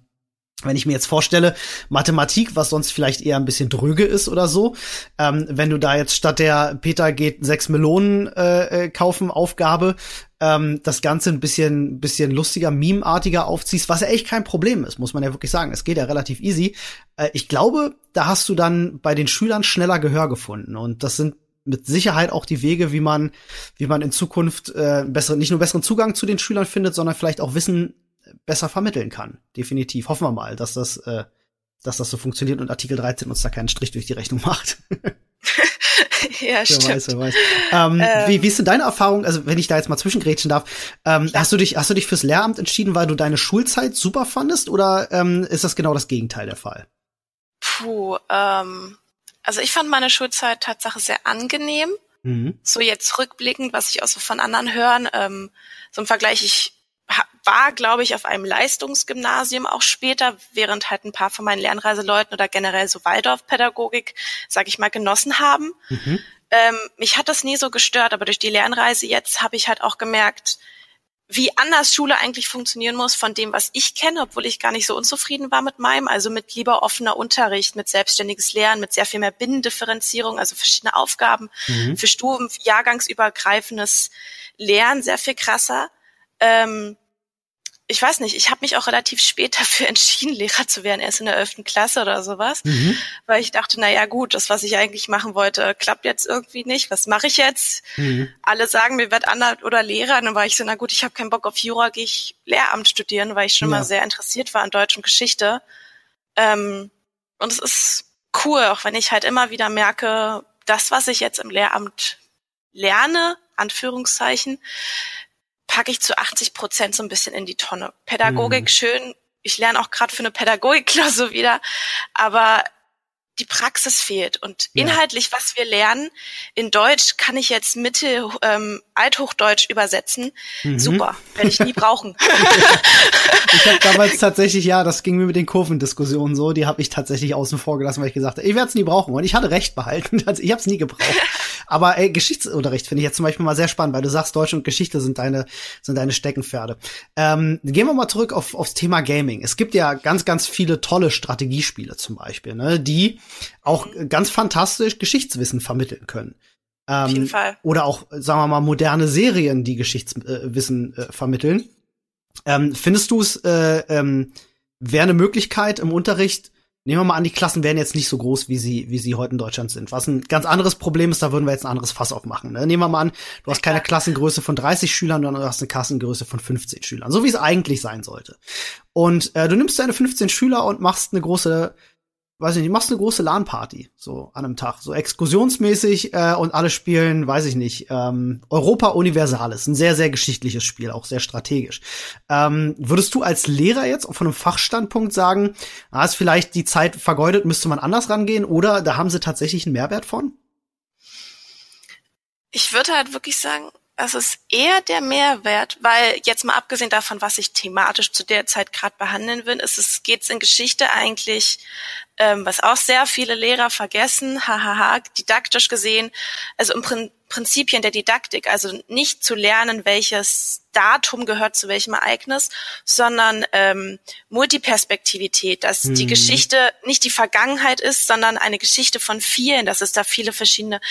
wenn ich mir jetzt vorstelle, Mathematik, was sonst vielleicht eher ein bisschen dröge ist oder so, ähm, wenn du da jetzt statt der Peter geht sechs Melonen äh, äh, kaufen Aufgabe, ähm, das Ganze ein bisschen, bisschen lustiger, memeartiger aufziehst, was ja echt kein Problem ist, muss man ja wirklich sagen. Es geht ja relativ easy. Äh, ich glaube, da hast du dann bei den Schülern schneller Gehör gefunden und das sind mit Sicherheit auch die Wege, wie man, wie man in Zukunft äh, besseren, nicht nur besseren Zugang zu den Schülern findet, sondern vielleicht auch Wissen besser vermitteln kann. Definitiv. Hoffen wir mal, dass das, äh, dass das so funktioniert und Artikel 13 uns da keinen Strich durch die Rechnung [LAUGHS] macht. [LAUGHS] ja, wer stimmt. Weiß, wer weiß. Ähm, ähm, wie, wie ist denn deine Erfahrung, also wenn ich da jetzt mal zwischengrätschen darf, ähm, hast du dich, hast du dich fürs Lehramt entschieden, weil du deine Schulzeit super fandest oder ähm, ist das genau das Gegenteil der Fall? Puh, ähm, also ich fand meine Schulzeit Tatsache sehr angenehm. Mhm. So jetzt rückblickend, was ich auch so von anderen hören, ähm, so im Vergleich, ich war, glaube ich, auf einem Leistungsgymnasium auch später, während halt ein paar von meinen Lernreiseleuten oder generell so Waldorfpädagogik, sage ich mal, genossen haben. Mhm. Ähm, mich hat das nie so gestört, aber durch die Lernreise jetzt habe ich halt auch gemerkt, wie anders Schule eigentlich funktionieren muss von dem, was ich kenne, obwohl ich gar nicht so unzufrieden war mit meinem, also mit lieber offener Unterricht, mit selbstständiges Lernen, mit sehr viel mehr Binnendifferenzierung, also verschiedene Aufgaben mhm. für Stufen, jahrgangsübergreifendes Lernen, sehr viel krasser. Ähm, ich weiß nicht, ich habe mich auch relativ spät dafür [LAUGHS] entschieden, Lehrer zu werden, erst in der elften Klasse oder sowas, mhm. weil ich dachte, na ja gut, das, was ich eigentlich machen wollte, klappt jetzt irgendwie nicht. Was mache ich jetzt? Mhm. Alle sagen, mir wird Anwalt oder Lehrer. Und dann war ich so, na gut, ich habe keinen Bock auf Jura, gehe ich Lehramt studieren, weil ich schon ja. mal sehr interessiert war an Deutsch und Geschichte. Ähm, und es ist cool, auch wenn ich halt immer wieder merke, das, was ich jetzt im Lehramt lerne, Anführungszeichen, packe ich zu 80 Prozent so ein bisschen in die Tonne. Pädagogik mhm. schön. Ich lerne auch gerade für eine Pädagogikklausur wieder, aber die Praxis fehlt. Und ja. inhaltlich, was wir lernen, in Deutsch kann ich jetzt Mittel ähm, Althochdeutsch übersetzen. Mhm. Super, werde ich nie brauchen. [LAUGHS] ich habe damals [LAUGHS] tatsächlich, ja, das ging mir mit den Kurvendiskussionen so, die habe ich tatsächlich außen vor gelassen, weil ich gesagt habe, ich werde es nie brauchen. Und ich hatte recht behalten. [LAUGHS] Also ich habe es nie gebraucht. Aber ey, Geschichtsunterricht finde ich jetzt zum Beispiel mal sehr spannend, weil du sagst, Deutsch und Geschichte sind deine, sind deine Steckenpferde. Ähm, gehen wir mal zurück auf, aufs Thema Gaming. Es gibt ja ganz, ganz viele tolle Strategiespiele zum Beispiel, ne, die auch ganz fantastisch Geschichtswissen vermitteln können. Ähm, Auf jeden Fall. Oder auch, sagen wir mal, moderne Serien, die Geschichtswissen äh, vermitteln. Ähm, findest du es äh, ähm, wäre eine Möglichkeit im Unterricht, Nehmen wir mal an, die Klassen wären jetzt nicht so groß, wie sie, wie sie heute in Deutschland sind. Was ein ganz anderes Problem ist, da würden wir jetzt ein anderes Fass aufmachen. Ne? Nehmen wir mal an, du hast keine Klassengröße von 30 Schülern, sondern du hast eine Klassengröße von 15 Schülern. So wie es eigentlich sein sollte. Und äh, du nimmst deine 15 Schüler und machst eine große weiß ich nicht, machst eine große LAN-Party, so an einem Tag, so exkursionsmäßig äh, und alle spielen, weiß ich nicht, ähm, Europa Universalis, ein sehr, sehr geschichtliches Spiel, auch sehr strategisch. Ähm, würdest du als Lehrer jetzt von einem Fachstandpunkt sagen, ah, ist vielleicht die Zeit vergeudet, müsste man anders rangehen oder da haben sie tatsächlich einen Mehrwert von? Ich würde halt wirklich sagen, es ist eher der Mehrwert, weil jetzt mal abgesehen davon, was ich thematisch zu der Zeit gerade behandeln will, ist es geht's in Geschichte eigentlich, ähm, was auch sehr viele Lehrer vergessen, hahaha, didaktisch gesehen, also im Prin Prinzipien der Didaktik, also nicht zu lernen, welches Datum gehört zu welchem Ereignis, sondern ähm, Multiperspektivität, dass mhm. die Geschichte nicht die Vergangenheit ist, sondern eine Geschichte von vielen, dass es da viele verschiedene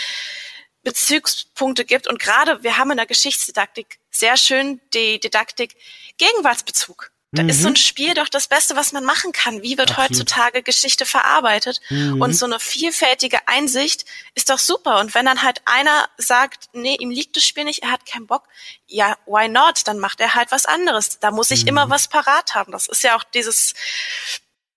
Bezugspunkte gibt. Und gerade wir haben in der Geschichtsdidaktik sehr schön die Didaktik Gegenwartsbezug. Da mhm. ist so ein mhm. Spiel doch das Beste, was man machen kann. Wie wird Absolut. heutzutage Geschichte verarbeitet? Mhm. Und so eine vielfältige Einsicht ist doch super. Und wenn dann halt einer sagt, nee, ihm liegt das Spiel nicht, er hat keinen Bock, ja, why not? Dann macht er halt was anderes. Da muss ich mhm. immer was parat haben. Das ist ja auch dieses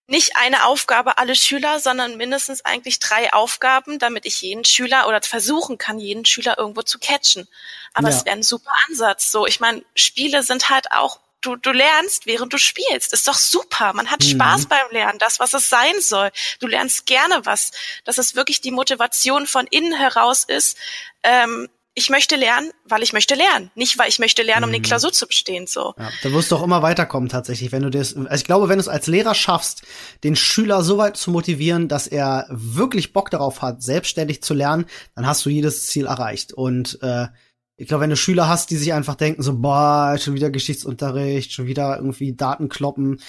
nicht eine Aufgabe alle Schüler, sondern mindestens eigentlich drei Aufgaben, damit ich jeden Schüler oder versuchen kann, jeden Schüler irgendwo zu catchen. Aber ja. es wäre ein super Ansatz. So, ich meine, Spiele sind halt auch du, du lernst, während du spielst. Ist doch super. Man hat mhm. Spaß beim Lernen, das, was es sein soll. Du lernst gerne was. Dass es wirklich die Motivation von innen heraus ist, ähm, ich möchte lernen, weil ich möchte lernen, nicht weil ich möchte lernen, um mhm. die Klausur zu bestehen. So. Ja, da wirst du auch immer weiterkommen tatsächlich, wenn du das. Also ich glaube, wenn du es als Lehrer schaffst, den Schüler so weit zu motivieren, dass er wirklich Bock darauf hat, selbstständig zu lernen, dann hast du jedes Ziel erreicht. Und äh, ich glaube, wenn du Schüler hast, die sich einfach denken, so, boah, schon wieder Geschichtsunterricht, schon wieder irgendwie Daten kloppen,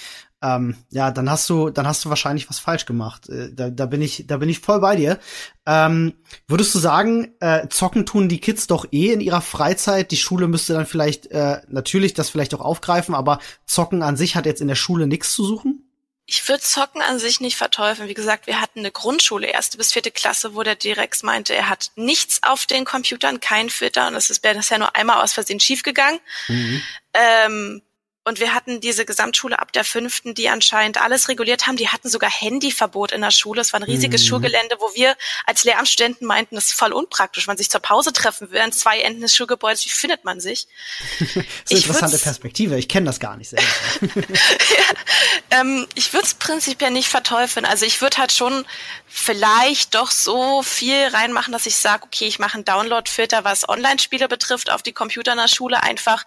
ähm, ja, dann hast du, dann hast du wahrscheinlich was falsch gemacht. Äh, da, da bin ich, da bin ich voll bei dir. Ähm, würdest du sagen, äh, zocken tun die Kids doch eh in ihrer Freizeit? Die Schule müsste dann vielleicht äh, natürlich das vielleicht auch aufgreifen, aber zocken an sich hat jetzt in der Schule nichts zu suchen? Ich würde Zocken an sich nicht verteufeln. Wie gesagt, wir hatten eine Grundschule, erste bis vierte Klasse, wo der Direx meinte, er hat nichts auf den Computern, kein Filter und das ist bisher nur einmal aus Versehen schiefgegangen. Mhm. Ähm, und wir hatten diese Gesamtschule ab der fünften, die anscheinend alles reguliert haben. Die hatten sogar Handyverbot in der Schule. Es war ein riesiges mhm. Schulgelände, wo wir als Lehramtsstudenten meinten, das ist voll unpraktisch, wenn man sich zur Pause treffen will, an zwei Enden des Schulgebäudes. Wie findet man sich? [LAUGHS] das ist eine interessante Perspektive. Ich kenne das gar nicht selber. [LAUGHS] [LAUGHS] ja, ähm, ich würde es prinzipiell nicht verteufeln. Also ich würde halt schon vielleicht doch so viel reinmachen, dass ich sage, okay, ich mache einen Download-Filter, was Online-Spiele betrifft, auf die Computer in der Schule einfach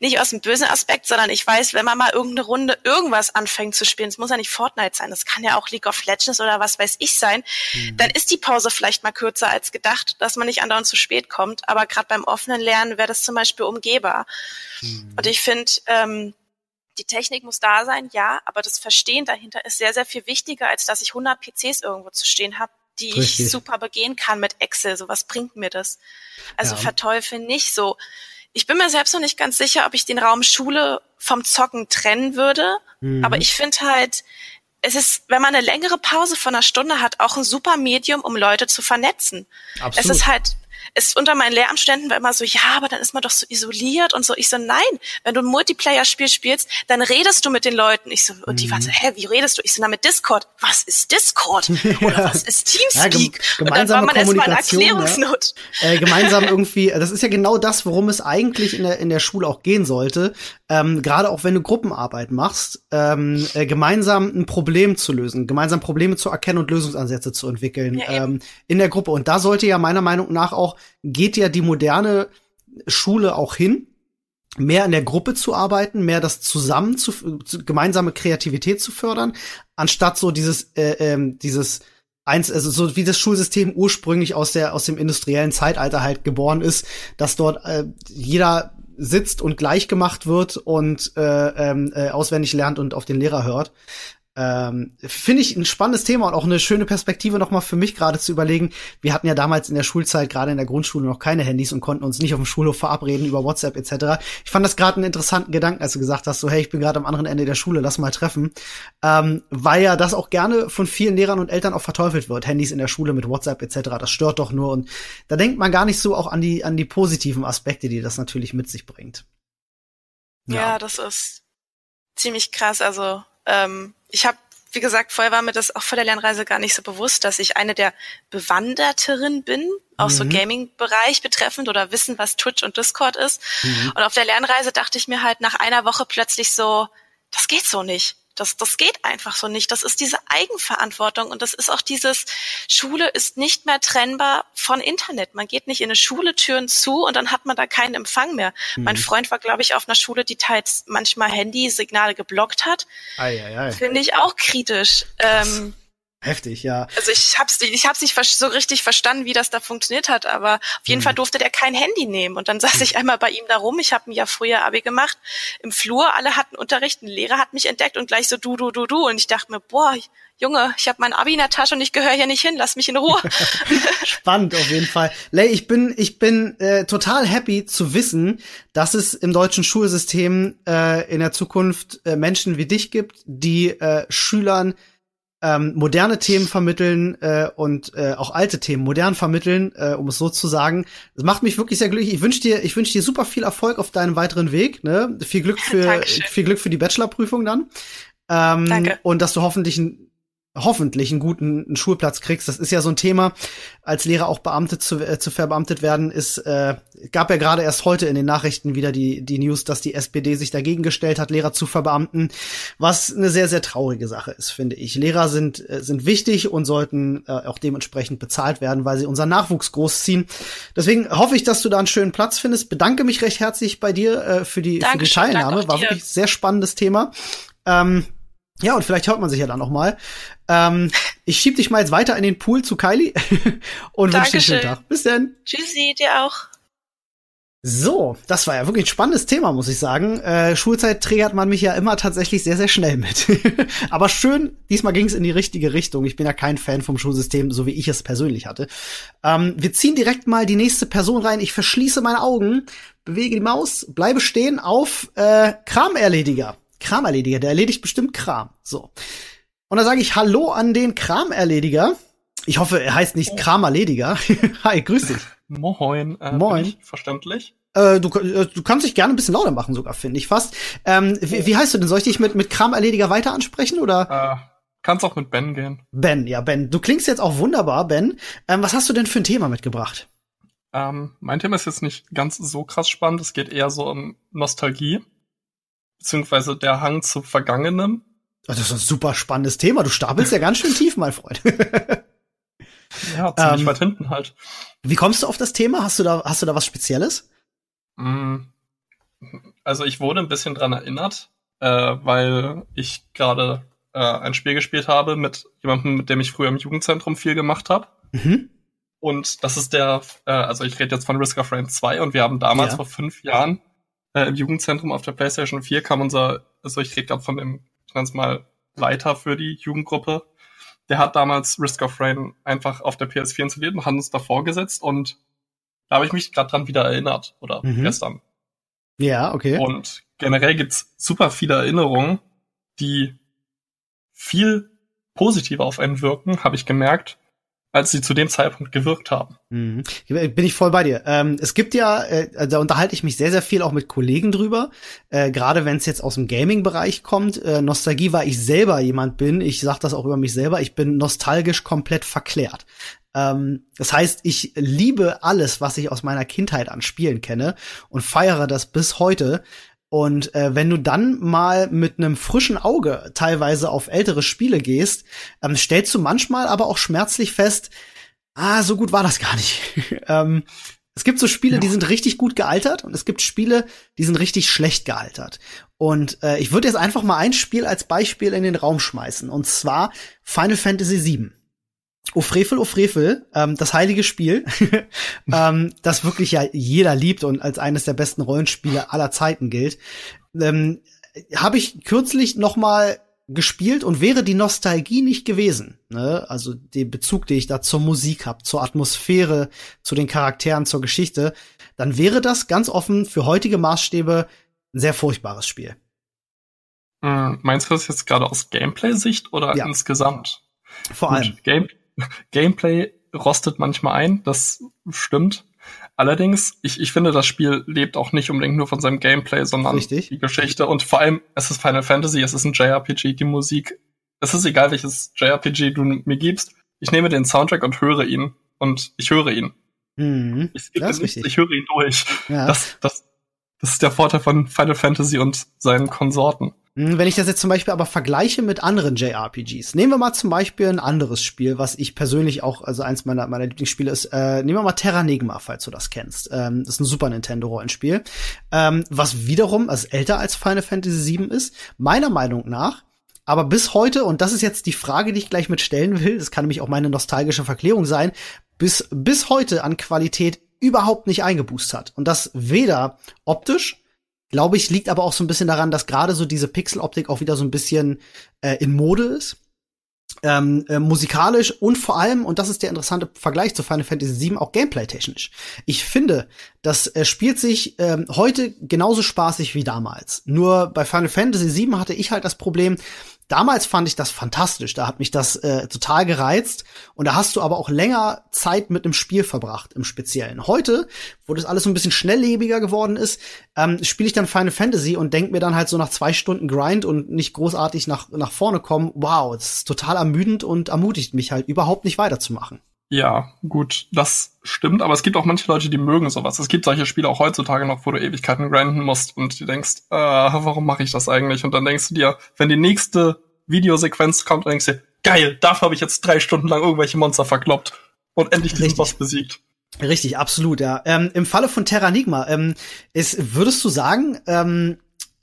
nicht aus dem bösen Aspekt, sondern ich weiß, wenn man mal irgendeine Runde irgendwas anfängt zu spielen, es muss ja nicht Fortnite sein, das kann ja auch League of Legends oder was weiß ich sein, mhm. dann ist die Pause vielleicht mal kürzer als gedacht, dass man nicht andauernd zu spät kommt. Aber gerade beim offenen Lernen wäre das zum Beispiel umgehbar. Mhm. Und ich finde, ähm, die Technik muss da sein, ja, aber das Verstehen dahinter ist sehr, sehr viel wichtiger, als dass ich 100 PCs irgendwo zu stehen habe, die Richtig. ich super begehen kann mit Excel. So was bringt mir das? Also ja. verteufeln nicht so. Ich bin mir selbst noch nicht ganz sicher, ob ich den Raum Schule vom Zocken trennen würde. Mhm. Aber ich finde halt, es ist, wenn man eine längere Pause von einer Stunde hat, auch ein super Medium, um Leute zu vernetzen. Absolut. Es ist halt, ist unter meinen Lehramtsständen war immer so, ja, aber dann ist man doch so isoliert und so. Ich so, nein, wenn du ein Multiplayer-Spiel spielst, dann redest du mit den Leuten. Ich so, und die waren so, mhm. hä, wie redest du? Ich so, na, mit Discord. Was ist Discord? [LAUGHS] Oder was ist Teamspeak? Ja, und dann war man erstmal Erklärungsnot. Ja. Äh, gemeinsam irgendwie, das ist ja genau das, worum es eigentlich in der, in der Schule auch gehen sollte. Ähm, Gerade auch wenn du Gruppenarbeit machst, ähm, äh, gemeinsam ein Problem zu lösen, gemeinsam Probleme zu erkennen und Lösungsansätze zu entwickeln ja, ähm, in der Gruppe. Und da sollte ja meiner Meinung nach auch geht ja die moderne Schule auch hin, mehr in der Gruppe zu arbeiten, mehr das zusammen zu, zu gemeinsame Kreativität zu fördern, anstatt so dieses äh, ähm, dieses eins also so wie das Schulsystem ursprünglich aus der aus dem industriellen Zeitalter halt geboren ist, dass dort äh, jeder sitzt und gleich gemacht wird und äh, ähm, äh, auswendig lernt und auf den Lehrer hört. Ähm, Finde ich ein spannendes Thema und auch eine schöne Perspektive nochmal für mich gerade zu überlegen. Wir hatten ja damals in der Schulzeit, gerade in der Grundschule, noch keine Handys und konnten uns nicht auf dem Schulhof verabreden über WhatsApp etc. Ich fand das gerade einen interessanten Gedanken, als du gesagt hast, so hey, ich bin gerade am anderen Ende der Schule, lass mal treffen. Ähm, weil ja das auch gerne von vielen Lehrern und Eltern auch verteufelt wird. Handys in der Schule mit WhatsApp etc. Das stört doch nur. Und da denkt man gar nicht so auch an die, an die positiven Aspekte, die das natürlich mit sich bringt. Ja, ja das ist ziemlich krass. Also ähm, ich habe, wie gesagt, vorher war mir das auch vor der Lernreise gar nicht so bewusst, dass ich eine der Bewanderterinnen bin, auch mhm. so Gaming-Bereich betreffend oder wissen, was Twitch und Discord ist. Mhm. Und auf der Lernreise dachte ich mir halt nach einer Woche plötzlich so, das geht so nicht. Das, das geht einfach so nicht. Das ist diese Eigenverantwortung und das ist auch dieses, Schule ist nicht mehr trennbar von Internet. Man geht nicht in eine Schule Türen zu und dann hat man da keinen Empfang mehr. Mhm. Mein Freund war, glaube ich, auf einer Schule, die teils manchmal Handysignale geblockt hat. Finde ich auch kritisch. Ähm, Heftig, ja. Also ich hab's, ich hab's nicht so richtig verstanden, wie das da funktioniert hat, aber auf jeden mhm. Fall durfte der kein Handy nehmen. Und dann saß ich einmal bei ihm da rum. Ich habe mir ja früher Abi gemacht im Flur. Alle hatten Unterricht. Ein Lehrer hat mich entdeckt und gleich so du, du, du, du. Und ich dachte mir, boah, Junge, ich habe mein Abi in der Tasche und ich gehöre hier nicht hin. Lass mich in Ruhe. [LAUGHS] Spannend auf jeden Fall. Lay, ich bin, ich bin äh, total happy zu wissen, dass es im deutschen Schulsystem äh, in der Zukunft äh, Menschen wie dich gibt, die äh, Schülern ähm, moderne Themen vermitteln äh, und äh, auch alte Themen modern vermitteln, äh, um es so zu sagen. Das macht mich wirklich sehr glücklich. Ich wünsche dir, ich wünsche dir super viel Erfolg auf deinem weiteren Weg. Ne? Viel Glück [LAUGHS] für viel Glück für die Bachelorprüfung dann. Ähm, Danke. Und dass du hoffentlich ein hoffentlich einen guten einen Schulplatz kriegst. Das ist ja so ein Thema, als Lehrer auch Beamte zu, äh, zu verbeamtet werden, ist, äh, gab ja gerade erst heute in den Nachrichten wieder die, die News, dass die SPD sich dagegen gestellt hat, Lehrer zu verbeamten, was eine sehr, sehr traurige Sache ist, finde ich. Lehrer sind, äh, sind wichtig und sollten äh, auch dementsprechend bezahlt werden, weil sie unseren Nachwuchs großziehen. Deswegen hoffe ich, dass du da einen schönen Platz findest. Bedanke mich recht herzlich bei dir äh, für, die, für die Teilnahme. War wirklich sehr spannendes Thema. Ähm, ja, und vielleicht hört man sich ja dann noch mal. Ähm, ich schieb dich mal jetzt weiter in den Pool zu Kylie [LAUGHS] und wünsche dir einen schönen Tag. Bis dann. Tschüssi, dir auch. So, das war ja wirklich ein spannendes Thema, muss ich sagen. Äh, Schulzeit triggert man mich ja immer tatsächlich sehr, sehr schnell mit. [LAUGHS] Aber schön, diesmal ging es in die richtige Richtung. Ich bin ja kein Fan vom Schulsystem, so wie ich es persönlich hatte. Ähm, wir ziehen direkt mal die nächste Person rein. Ich verschließe meine Augen, bewege die Maus, bleibe stehen auf äh, Kramerlediger. Kramerlediger, der erledigt bestimmt Kram. So. Und da sage ich Hallo an den Kramerlediger. Ich hoffe, er heißt nicht Kramerlediger. [LAUGHS] Hi, grüß dich. Moin. Äh, Moin. verständlich? Äh, du, äh, du kannst dich gerne ein bisschen lauter machen, sogar, finde ich fast. Ähm, wie, wie heißt du denn? Soll ich dich mit, mit Kramerlediger weiter ansprechen, oder? Äh, kannst auch mit Ben gehen. Ben, ja, Ben. Du klingst jetzt auch wunderbar, Ben. Ähm, was hast du denn für ein Thema mitgebracht? Ähm, mein Thema ist jetzt nicht ganz so krass spannend. Es geht eher so um Nostalgie beziehungsweise der Hang zu Vergangenem. Das ist ein super spannendes Thema. Du stapelst ja ganz schön tief, mein Freund. [LAUGHS] ja, ziemlich ähm, weit hinten halt. Wie kommst du auf das Thema? Hast du da, hast du da was Spezielles? Mm, also ich wurde ein bisschen dran erinnert, äh, weil ich gerade äh, ein Spiel gespielt habe mit jemandem, mit dem ich früher im Jugendzentrum viel gemacht habe. Mhm. Und das ist der, äh, also ich rede jetzt von Risk of Rain 2 und wir haben damals ja. vor fünf Jahren äh, im Jugendzentrum auf der PlayStation 4 kam unser, also ich rede gerade von dem, ich nenne es mal, Leiter für die Jugendgruppe. Der hat damals Risk of Rain einfach auf der PS4 installiert und hat uns davor gesetzt und da habe ich mich gerade dran wieder erinnert oder mhm. gestern. Ja, okay. Und generell gibt's super viele Erinnerungen, die viel positiver auf einen wirken, habe ich gemerkt, als sie zu dem Zeitpunkt gewirkt haben. Mhm. Bin ich voll bei dir. Ähm, es gibt ja, äh, da unterhalte ich mich sehr, sehr viel auch mit Kollegen drüber, äh, gerade wenn es jetzt aus dem Gaming-Bereich kommt. Äh, Nostalgie, weil ich selber jemand bin, ich sage das auch über mich selber, ich bin nostalgisch komplett verklärt. Ähm, das heißt, ich liebe alles, was ich aus meiner Kindheit an Spielen kenne und feiere das bis heute. Und äh, wenn du dann mal mit einem frischen Auge teilweise auf ältere Spiele gehst, ähm, stellst du manchmal aber auch schmerzlich fest, ah, so gut war das gar nicht. [LAUGHS] ähm, es gibt so Spiele, ja. die sind richtig gut gealtert und es gibt Spiele, die sind richtig schlecht gealtert. Und äh, ich würde jetzt einfach mal ein Spiel als Beispiel in den Raum schmeißen und zwar Final Fantasy VII. O Frevel, O Frevel, ähm, das heilige Spiel, [LAUGHS] ähm, das wirklich ja jeder liebt und als eines der besten Rollenspiele aller Zeiten gilt, ähm, habe ich kürzlich noch mal gespielt und wäre die Nostalgie nicht gewesen, ne, also den Bezug, den ich da zur Musik habe, zur Atmosphäre, zu den Charakteren, zur Geschichte, dann wäre das ganz offen für heutige Maßstäbe ein sehr furchtbares Spiel. Hm, meinst du das jetzt gerade aus Gameplay-Sicht oder ja. insgesamt? Vor allem. Game Gameplay rostet manchmal ein, das stimmt. Allerdings, ich, ich finde, das Spiel lebt auch nicht unbedingt nur von seinem Gameplay, sondern Richtig. die Geschichte. Und vor allem, es ist Final Fantasy, es ist ein JRPG, die Musik. Es ist egal, welches JRPG du mir gibst. Ich nehme den Soundtrack und höre ihn. Und ich höre ihn. Mhm. Ich, nicht, ich höre ihn durch. Ja. Das, das, das ist der Vorteil von Final Fantasy und seinen Konsorten. Hm, wenn ich das jetzt zum Beispiel aber vergleiche mit anderen JRPGs, nehmen wir mal zum Beispiel ein anderes Spiel, was ich persönlich auch, also eins meiner, meiner Lieblingsspiele ist, äh, nehmen wir mal Terranigma, falls du das kennst. Ähm, das ist ein Super Nintendo Rollenspiel, ähm, was wiederum, also älter als Final Fantasy VII ist, meiner Meinung nach, aber bis heute, und das ist jetzt die Frage, die ich gleich mit stellen will, das kann nämlich auch meine nostalgische Verklärung sein, bis, bis heute an Qualität überhaupt nicht eingeboost hat. Und das weder optisch, Glaube ich, liegt aber auch so ein bisschen daran, dass gerade so diese Pixeloptik auch wieder so ein bisschen äh, in Mode ist. Ähm, äh, musikalisch und vor allem, und das ist der interessante Vergleich zu Final Fantasy VII, auch gameplay-technisch. Ich finde, das äh, spielt sich ähm, heute genauso spaßig wie damals. Nur bei Final Fantasy VII hatte ich halt das Problem, Damals fand ich das fantastisch, da hat mich das äh, total gereizt und da hast du aber auch länger Zeit mit einem Spiel verbracht im Speziellen. Heute, wo das alles so ein bisschen schnelllebiger geworden ist, ähm, spiele ich dann Final Fantasy und denk mir dann halt so nach zwei Stunden Grind und nicht großartig nach, nach vorne kommen, wow, das ist total ermüdend und ermutigt mich halt überhaupt nicht weiterzumachen. Ja, gut, das stimmt, aber es gibt auch manche Leute, die mögen sowas. Es gibt solche Spiele auch heutzutage noch, wo du Ewigkeiten grinden musst und du denkst, äh, warum mache ich das eigentlich? Und dann denkst du dir, wenn die nächste Videosequenz kommt, dann denkst du dir, geil, dafür habe ich jetzt drei Stunden lang irgendwelche Monster verkloppt und endlich diesen Richtig. Boss besiegt. Richtig, absolut, ja. Ähm, Im Falle von Terranigma, ähm, ist, würdest du sagen, ähm,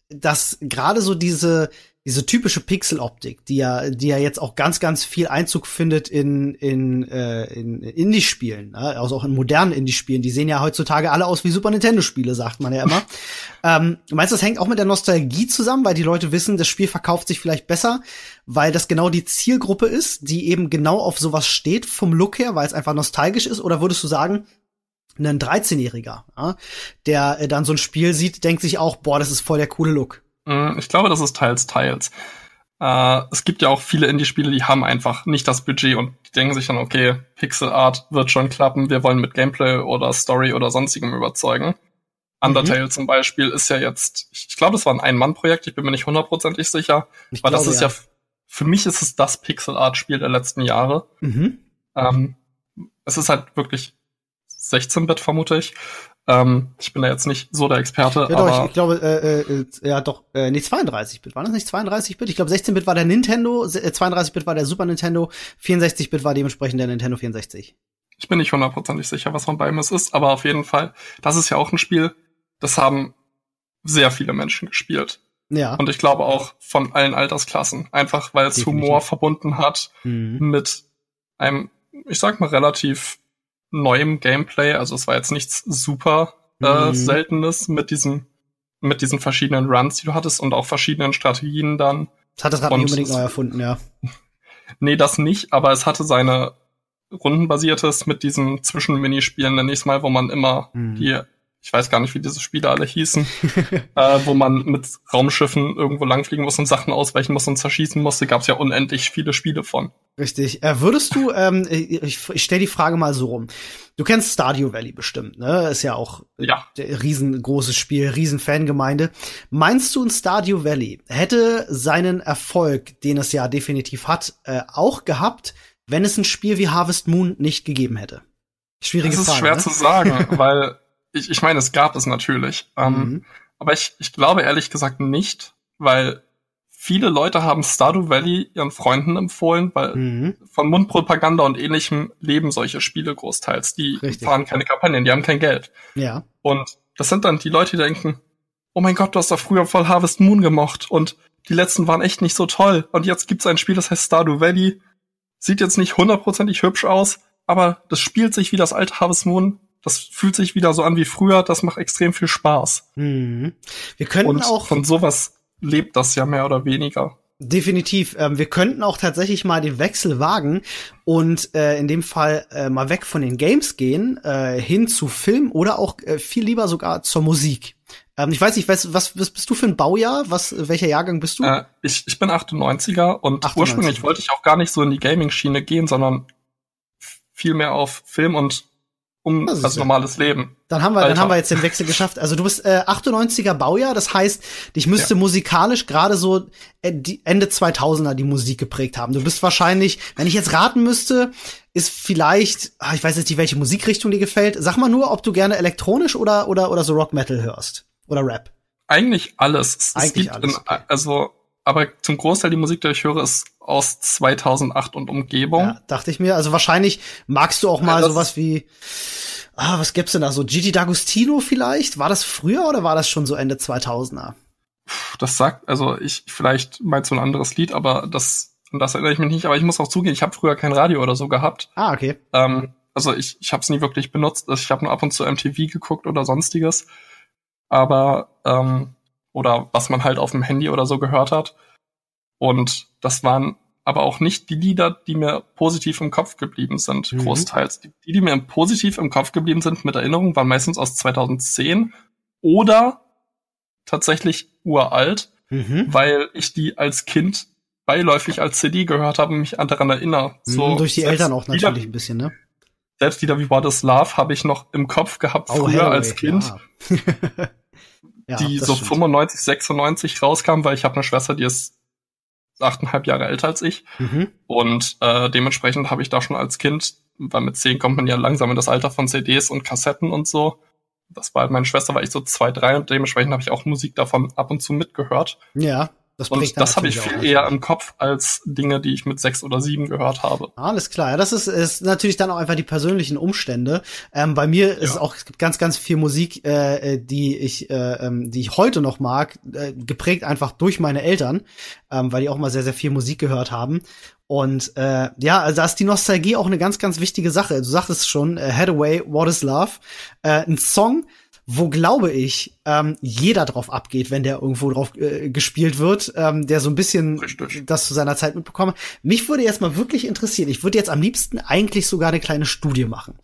dass gerade so diese diese typische Pixeloptik, die ja, die ja jetzt auch ganz, ganz viel Einzug findet in in äh, in Indie-Spielen, ne? also auch in modernen Indie-Spielen. Die sehen ja heutzutage alle aus wie Super Nintendo-Spiele, sagt man ja immer. [LAUGHS] ähm, meinst du, das hängt auch mit der Nostalgie zusammen, weil die Leute wissen, das Spiel verkauft sich vielleicht besser, weil das genau die Zielgruppe ist, die eben genau auf sowas steht vom Look her, weil es einfach nostalgisch ist? Oder würdest du sagen, ein 13-Jähriger, ja, der äh, dann so ein Spiel sieht, denkt sich auch, boah, das ist voll der coole Look. Mm, ich glaube, das ist teils, teils. Äh, es gibt ja auch viele Indie-Spiele, die haben einfach nicht das Budget und die denken sich dann, okay, Pixel Art wird schon klappen, wir wollen mit Gameplay oder Story oder sonstigem überzeugen. Undertale mhm. zum Beispiel ist ja jetzt, ich glaube, das war ein Ein-Mann-Projekt, ich bin mir nicht hundertprozentig sicher, ich weil glaube, das ist ja. ja, für mich ist es das Pixel Art-Spiel der letzten Jahre. Mhm. Ähm, es ist halt wirklich 16-Bit, vermute ich. Ähm, ich bin da jetzt nicht so der Experte. Ja, doch, ich, ich, glaube, äh, äh, ja doch, äh, nee, 32-Bit. War das nicht 32-Bit? Ich glaube, 16-Bit war der Nintendo, 32-Bit äh, war der Super Nintendo, 64-Bit war dementsprechend der Nintendo 64. Ich bin nicht hundertprozentig sicher, was von beidem es ist, aber auf jeden Fall, das ist ja auch ein Spiel, das haben sehr viele Menschen gespielt. Ja. Und ich glaube auch von allen Altersklassen. Einfach weil es. Humor verbunden hat mhm. mit einem, ich sag mal, relativ neuem Gameplay. Also es war jetzt nichts super äh, mhm. Seltenes mit diesem mit diesen verschiedenen Runs, die du hattest und auch verschiedenen Strategien dann. Das hat das Rad nicht unbedingt neu erfunden, ja. [LAUGHS] nee, das nicht, aber es hatte seine rundenbasiertes mit diesen Zwischenminispielen, nenne ich es mal, wo man immer mhm. die ich weiß gar nicht, wie diese Spiele alle hießen, [LAUGHS] äh, wo man mit Raumschiffen irgendwo langfliegen muss und Sachen ausweichen muss und zerschießen musste, gab es ja unendlich viele Spiele von. Richtig. Äh, würdest du, ähm, ich, ich stelle die Frage mal so rum. Du kennst Stardew Valley bestimmt, ne? Ist ja auch ja. riesengroßes Spiel, riesen Fangemeinde. Meinst du, ein Stardew Valley hätte seinen Erfolg, den es ja definitiv hat, äh, auch gehabt, wenn es ein Spiel wie Harvest Moon nicht gegeben hätte? Schwierige das ist Frage, schwer ne? zu sagen, [LAUGHS] weil ich, ich meine, es gab es natürlich. Ähm, mhm. Aber ich, ich glaube ehrlich gesagt nicht, weil viele Leute haben Stardew Valley ihren Freunden empfohlen, weil mhm. von Mundpropaganda und ähnlichem leben solche Spiele großteils. Die Richtig. fahren keine Kampagnen, die haben kein Geld. Ja. Und das sind dann die Leute, die denken, oh mein Gott, du hast doch früher voll Harvest Moon gemocht und die letzten waren echt nicht so toll. Und jetzt gibt's ein Spiel, das heißt Stardew Valley. Sieht jetzt nicht hundertprozentig hübsch aus, aber das spielt sich wie das alte Harvest Moon das fühlt sich wieder so an wie früher, das macht extrem viel Spaß. Mhm. Wir könnten Und auch von sowas lebt das ja mehr oder weniger. Definitiv. Ähm, wir könnten auch tatsächlich mal den Wechsel wagen und äh, in dem Fall äh, mal weg von den Games gehen, äh, hin zu Film oder auch äh, viel lieber sogar zur Musik. Ähm, ich weiß nicht, was, was, was bist du für ein Baujahr? Was, welcher Jahrgang bist du? Äh, ich, ich bin 98er und 98. ursprünglich wollte ich auch gar nicht so in die Gaming-Schiene gehen, sondern viel mehr auf Film und um das, das normales Leben. Dann haben wir, Alter. dann haben wir jetzt den Wechsel geschafft. Also du bist äh, 98er Baujahr, das heißt, dich müsste ja. musikalisch gerade so äh, die Ende 2000er die Musik geprägt haben. Du bist wahrscheinlich, wenn ich jetzt raten müsste, ist vielleicht, ach, ich weiß jetzt nicht, welche Musikrichtung dir gefällt. Sag mal nur, ob du gerne elektronisch oder oder oder so Rock Metal hörst oder Rap. Eigentlich alles. Es, Eigentlich es alles. In, also aber zum Großteil die Musik, die ich höre, ist aus 2008 und Umgebung. Ja, dachte ich mir. Also wahrscheinlich magst du auch mal ja, sowas wie, ah, was gibt's denn da so? Gigi D'Agostino vielleicht? War das früher oder war das schon so Ende 2000er? Das sagt, also ich, vielleicht meinst du ein anderes Lied, aber das, an das erinnere ich mich nicht. Aber ich muss auch zugeben, ich habe früher kein Radio oder so gehabt. Ah, okay. Ähm, also ich, ich habe es nie wirklich benutzt. Also ich habe nur ab und zu MTV geguckt oder sonstiges. Aber ähm, oder was man halt auf dem Handy oder so gehört hat. Und das waren aber auch nicht die Lieder, die mir positiv im Kopf geblieben sind, mhm. großteils. Die, die mir positiv im Kopf geblieben sind mit Erinnerung, waren meistens aus 2010 oder tatsächlich uralt, mhm. weil ich die als Kind beiläufig als CD gehört habe und mich daran erinnere. Mhm, so durch die Eltern auch natürlich Lieder, ein bisschen, ne? Selbst Lieder wie What is Love habe ich noch im Kopf gehabt oh, früher Hathaway, als Kind. Ja. [LAUGHS] ja, die so stimmt. 95, 96 rauskam, weil ich habe eine Schwester, die ist achteinhalb Jahre älter als ich. Mhm. Und äh, dementsprechend habe ich da schon als Kind, weil mit zehn kommt man ja langsam in das Alter von CDs und Kassetten und so. Das war halt meine Schwester, war ich so zwei, drei und dementsprechend habe ich auch Musik davon ab und zu mitgehört. Ja. Das und das habe ich viel eher im Kopf als Dinge, die ich mit sechs oder sieben gehört habe. Alles klar, ja, das ist, ist natürlich dann auch einfach die persönlichen Umstände. Ähm, bei mir ja. ist auch es gibt ganz, ganz viel Musik, äh, die ich, äh, ähm, die ich heute noch mag, äh, geprägt einfach durch meine Eltern, ähm, weil die auch mal sehr, sehr viel Musik gehört haben. Und äh, ja, also da ist die Nostalgie auch eine ganz, ganz wichtige Sache. Du sagtest schon, äh, Hathaway, What is Love? Äh, ein Song, wo glaube ich ähm, jeder drauf abgeht, wenn der irgendwo drauf äh, gespielt wird, ähm, der so ein bisschen Richtig. das zu seiner Zeit mitbekommen. Mich würde jetzt mal wirklich interessieren. Ich würde jetzt am liebsten eigentlich sogar eine kleine Studie machen.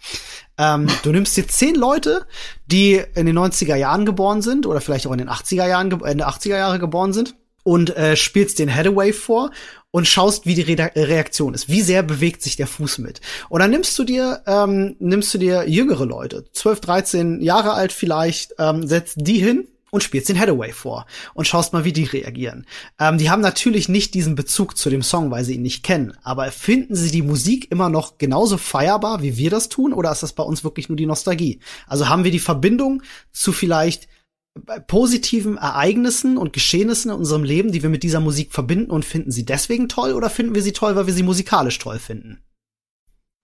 Ähm, [LAUGHS] du nimmst dir zehn Leute, die in den 90er Jahren geboren sind oder vielleicht auch in den 80er Jahren, Ende 80er Jahre geboren sind und äh, spielst den Hathaway vor und schaust, wie die Re Reaktion ist. Wie sehr bewegt sich der Fuß mit? Und dann nimmst du dir, ähm, nimmst du dir jüngere Leute, 12, 13 Jahre alt vielleicht, ähm, setzt die hin und spielst den Hathaway vor und schaust mal, wie die reagieren. Ähm, die haben natürlich nicht diesen Bezug zu dem Song, weil sie ihn nicht kennen. Aber finden sie die Musik immer noch genauso feierbar, wie wir das tun, oder ist das bei uns wirklich nur die Nostalgie? Also haben wir die Verbindung zu vielleicht positiven Ereignissen und Geschehnissen in unserem Leben, die wir mit dieser Musik verbinden und finden sie deswegen toll oder finden wir sie toll, weil wir sie musikalisch toll finden?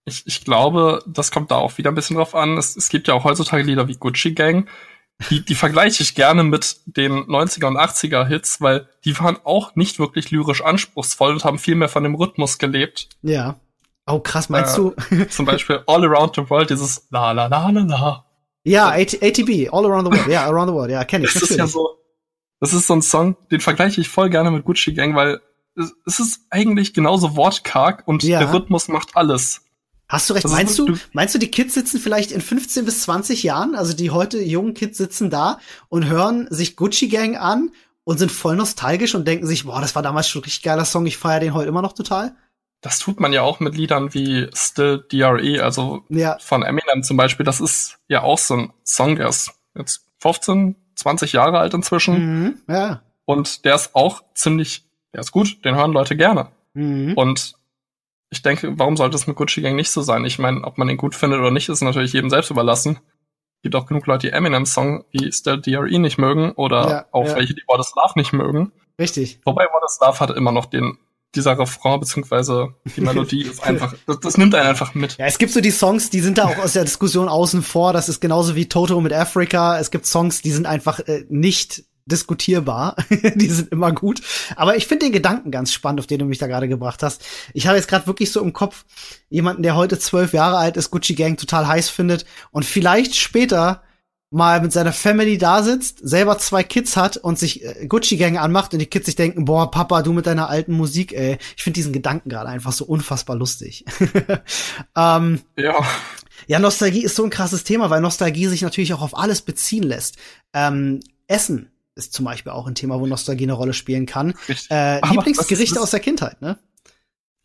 Ich, ich glaube, das kommt da auch wieder ein bisschen drauf an. Es, es gibt ja auch heutzutage Lieder wie Gucci Gang. Die, die vergleiche ich gerne mit den 90er und 80er Hits, weil die waren auch nicht wirklich lyrisch anspruchsvoll und haben viel mehr von dem Rhythmus gelebt. Ja. Oh, krass, meinst äh, du? zum Beispiel [LAUGHS] All Around the World, dieses La La La La La. Ja, ATB, All Around the World. Ja, [LAUGHS] Around the World. Ja, kenne ich. Das ist ja so. Das ist so ein Song, den vergleiche ich voll gerne mit Gucci Gang, weil es, ist eigentlich genauso wortkarg und ja. der Rhythmus macht alles. Hast du recht. Also meinst du, meinst du, die Kids sitzen vielleicht in 15 bis 20 Jahren, also die heute jungen Kids sitzen da und hören sich Gucci Gang an und sind voll nostalgisch und denken sich, boah, das war damals schon ein richtig geiler Song, ich feiere den heute immer noch total? Das tut man ja auch mit Liedern wie Still DRE, also ja. von Eminem zum Beispiel. Das ist ja auch so ein Song, der ist jetzt 15, 20 Jahre alt inzwischen. Mhm, ja. Und der ist auch ziemlich, der ist gut, den hören Leute gerne. Mhm. Und ich denke, warum sollte es mit Gucci Gang nicht so sein? Ich meine, ob man ihn gut findet oder nicht, ist natürlich jedem selbst überlassen. Gibt auch genug Leute, die Eminem-Song wie Still DRE nicht mögen oder ja, auch ja. welche, die What is Love nicht mögen. Richtig. Wobei What is Love hat immer noch den dieser Refrain beziehungsweise die [LAUGHS] Melodie ist einfach, das, das, nimmt einen einfach mit. Ja, es gibt so die Songs, die sind da auch aus der Diskussion außen vor. Das ist genauso wie Toto mit Africa. Es gibt Songs, die sind einfach äh, nicht diskutierbar. [LAUGHS] die sind immer gut. Aber ich finde den Gedanken ganz spannend, auf den du mich da gerade gebracht hast. Ich habe jetzt gerade wirklich so im Kopf jemanden, der heute zwölf Jahre alt ist, Gucci Gang total heiß findet und vielleicht später mal mit seiner Family da sitzt, selber zwei Kids hat und sich äh, Gucci-Gang anmacht und die Kids sich denken, boah, Papa, du mit deiner alten Musik, ey. Ich finde diesen Gedanken gerade einfach so unfassbar lustig. [LAUGHS] ähm, ja. Ja, Nostalgie ist so ein krasses Thema, weil Nostalgie sich natürlich auch auf alles beziehen lässt. Ähm, Essen ist zum Beispiel auch ein Thema, wo Nostalgie eine Rolle spielen kann. Äh, [LAUGHS] Lieblingsgerichte aus der Kindheit, ne?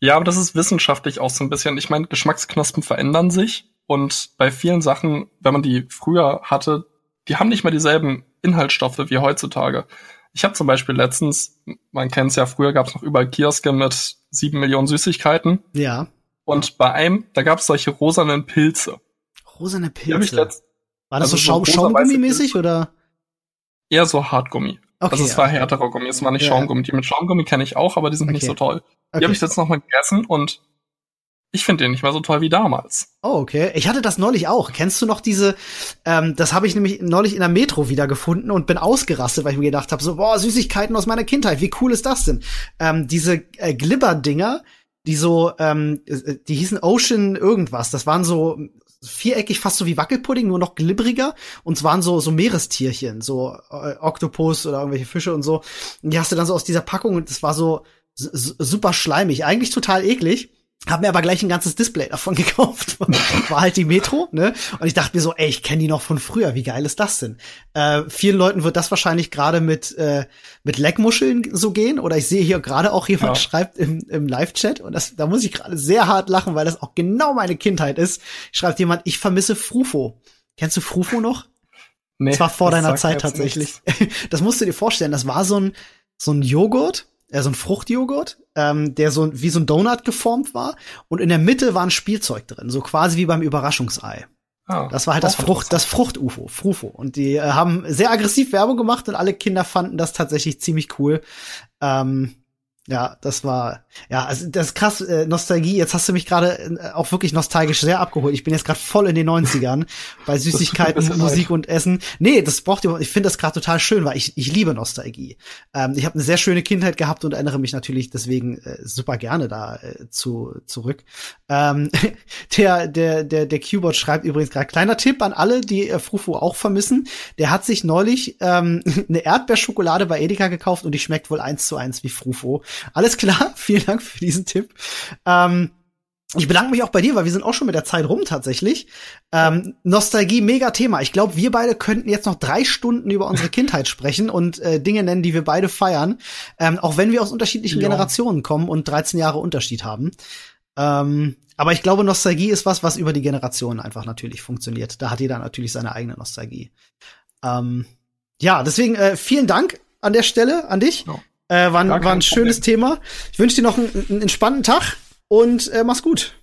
Ja, aber das ist wissenschaftlich auch so ein bisschen. Ich meine, Geschmacksknospen verändern sich und bei vielen Sachen, wenn man die früher hatte, die haben nicht mehr dieselben Inhaltsstoffe wie heutzutage. Ich habe zum Beispiel letztens, man kennt es ja, früher gab es noch überall Kioske mit sieben Millionen Süßigkeiten. Ja. Und bei einem, da gab es solche rosanen Pilze. Rosane Pilze? War das also so Schaum, Schaumgummi-mäßig oder? Eher so Hartgummi. Okay, also es war härterer Gummi, es war nicht ja. Schaumgummi. Die mit Schaumgummi kenne ich auch, aber die sind okay. nicht so toll. Die okay. habe ich jetzt noch mal gegessen und ich finde den nicht mehr so toll wie damals. Oh, okay. Ich hatte das neulich auch. Kennst du noch diese, ähm, das habe ich nämlich neulich in der Metro wieder gefunden und bin ausgerastet, weil ich mir gedacht habe, so, boah, Süßigkeiten aus meiner Kindheit, wie cool ist das denn? Ähm, diese äh, Glibber-Dinger, die so, ähm, äh, die hießen Ocean irgendwas. Das waren so viereckig, fast so wie Wackelpudding, nur noch glibbriger. Und es waren so, so Meerestierchen, so äh, Oktopus oder irgendwelche Fische und so. Und die hast du dann so aus dieser Packung und das war so super schleimig. Eigentlich total eklig. Hab mir aber gleich ein ganzes Display davon [LAUGHS] gekauft. War halt die Metro, ne? Und ich dachte mir so, ey, ich kenne die noch von früher. Wie geil ist das denn? Äh, vielen Leuten wird das wahrscheinlich gerade mit äh, mit Leckmuscheln so gehen. Oder ich sehe hier gerade auch jemand ja. schreibt im, im Live-Chat und das, da muss ich gerade sehr hart lachen, weil das auch genau meine Kindheit ist. Schreibt jemand, ich vermisse Frufo. Kennst du Frufo noch? Nee, das war vor deiner Zeit tatsächlich. [LAUGHS] das musst du dir vorstellen. Das war so ein so ein Joghurt äh, so ein Fruchtjoghurt, ähm, der so wie so ein Donut geformt war und in der Mitte war ein Spielzeug drin, so quasi wie beim Überraschungsei. Oh, das war halt das Frucht, das Frucht-UFO, Frufo. Und die äh, haben sehr aggressiv Werbung gemacht und alle Kinder fanden das tatsächlich ziemlich cool. Ähm, ja, das war, ja, also das ist krass, äh, Nostalgie. Jetzt hast du mich gerade äh, auch wirklich nostalgisch sehr abgeholt. Ich bin jetzt gerade voll in den 90ern [LAUGHS] bei Süßigkeiten, Musik und Essen. Nee, das braucht ihr, ich finde das gerade total schön, weil ich, ich liebe Nostalgie. Ähm, ich habe eine sehr schöne Kindheit gehabt und erinnere mich natürlich deswegen äh, super gerne da äh, zu, zurück. Ähm, [LAUGHS] der, der, der, der Keyboard schreibt übrigens gerade, kleiner Tipp an alle, die äh, Frufu auch vermissen. Der hat sich neulich ähm, [LAUGHS] eine Erdbeerschokolade bei Edeka gekauft und die schmeckt wohl eins zu eins wie Frufo. Alles klar, [LAUGHS] vielen Dank für diesen Tipp. Ähm, ich bedanke mich auch bei dir, weil wir sind auch schon mit der Zeit rum tatsächlich. Ähm, Nostalgie, mega Thema. Ich glaube, wir beide könnten jetzt noch drei Stunden über unsere [LAUGHS] Kindheit sprechen und äh, Dinge nennen, die wir beide feiern. Ähm, auch wenn wir aus unterschiedlichen ja. Generationen kommen und 13 Jahre Unterschied haben. Ähm, aber ich glaube, Nostalgie ist was, was über die Generationen einfach natürlich funktioniert. Da hat jeder natürlich seine eigene Nostalgie. Ähm, ja, deswegen äh, vielen Dank an der Stelle an dich. Ja. Äh, war, war ein schönes Problem. Thema. Ich wünsche dir noch einen, einen entspannten Tag und äh, mach's gut.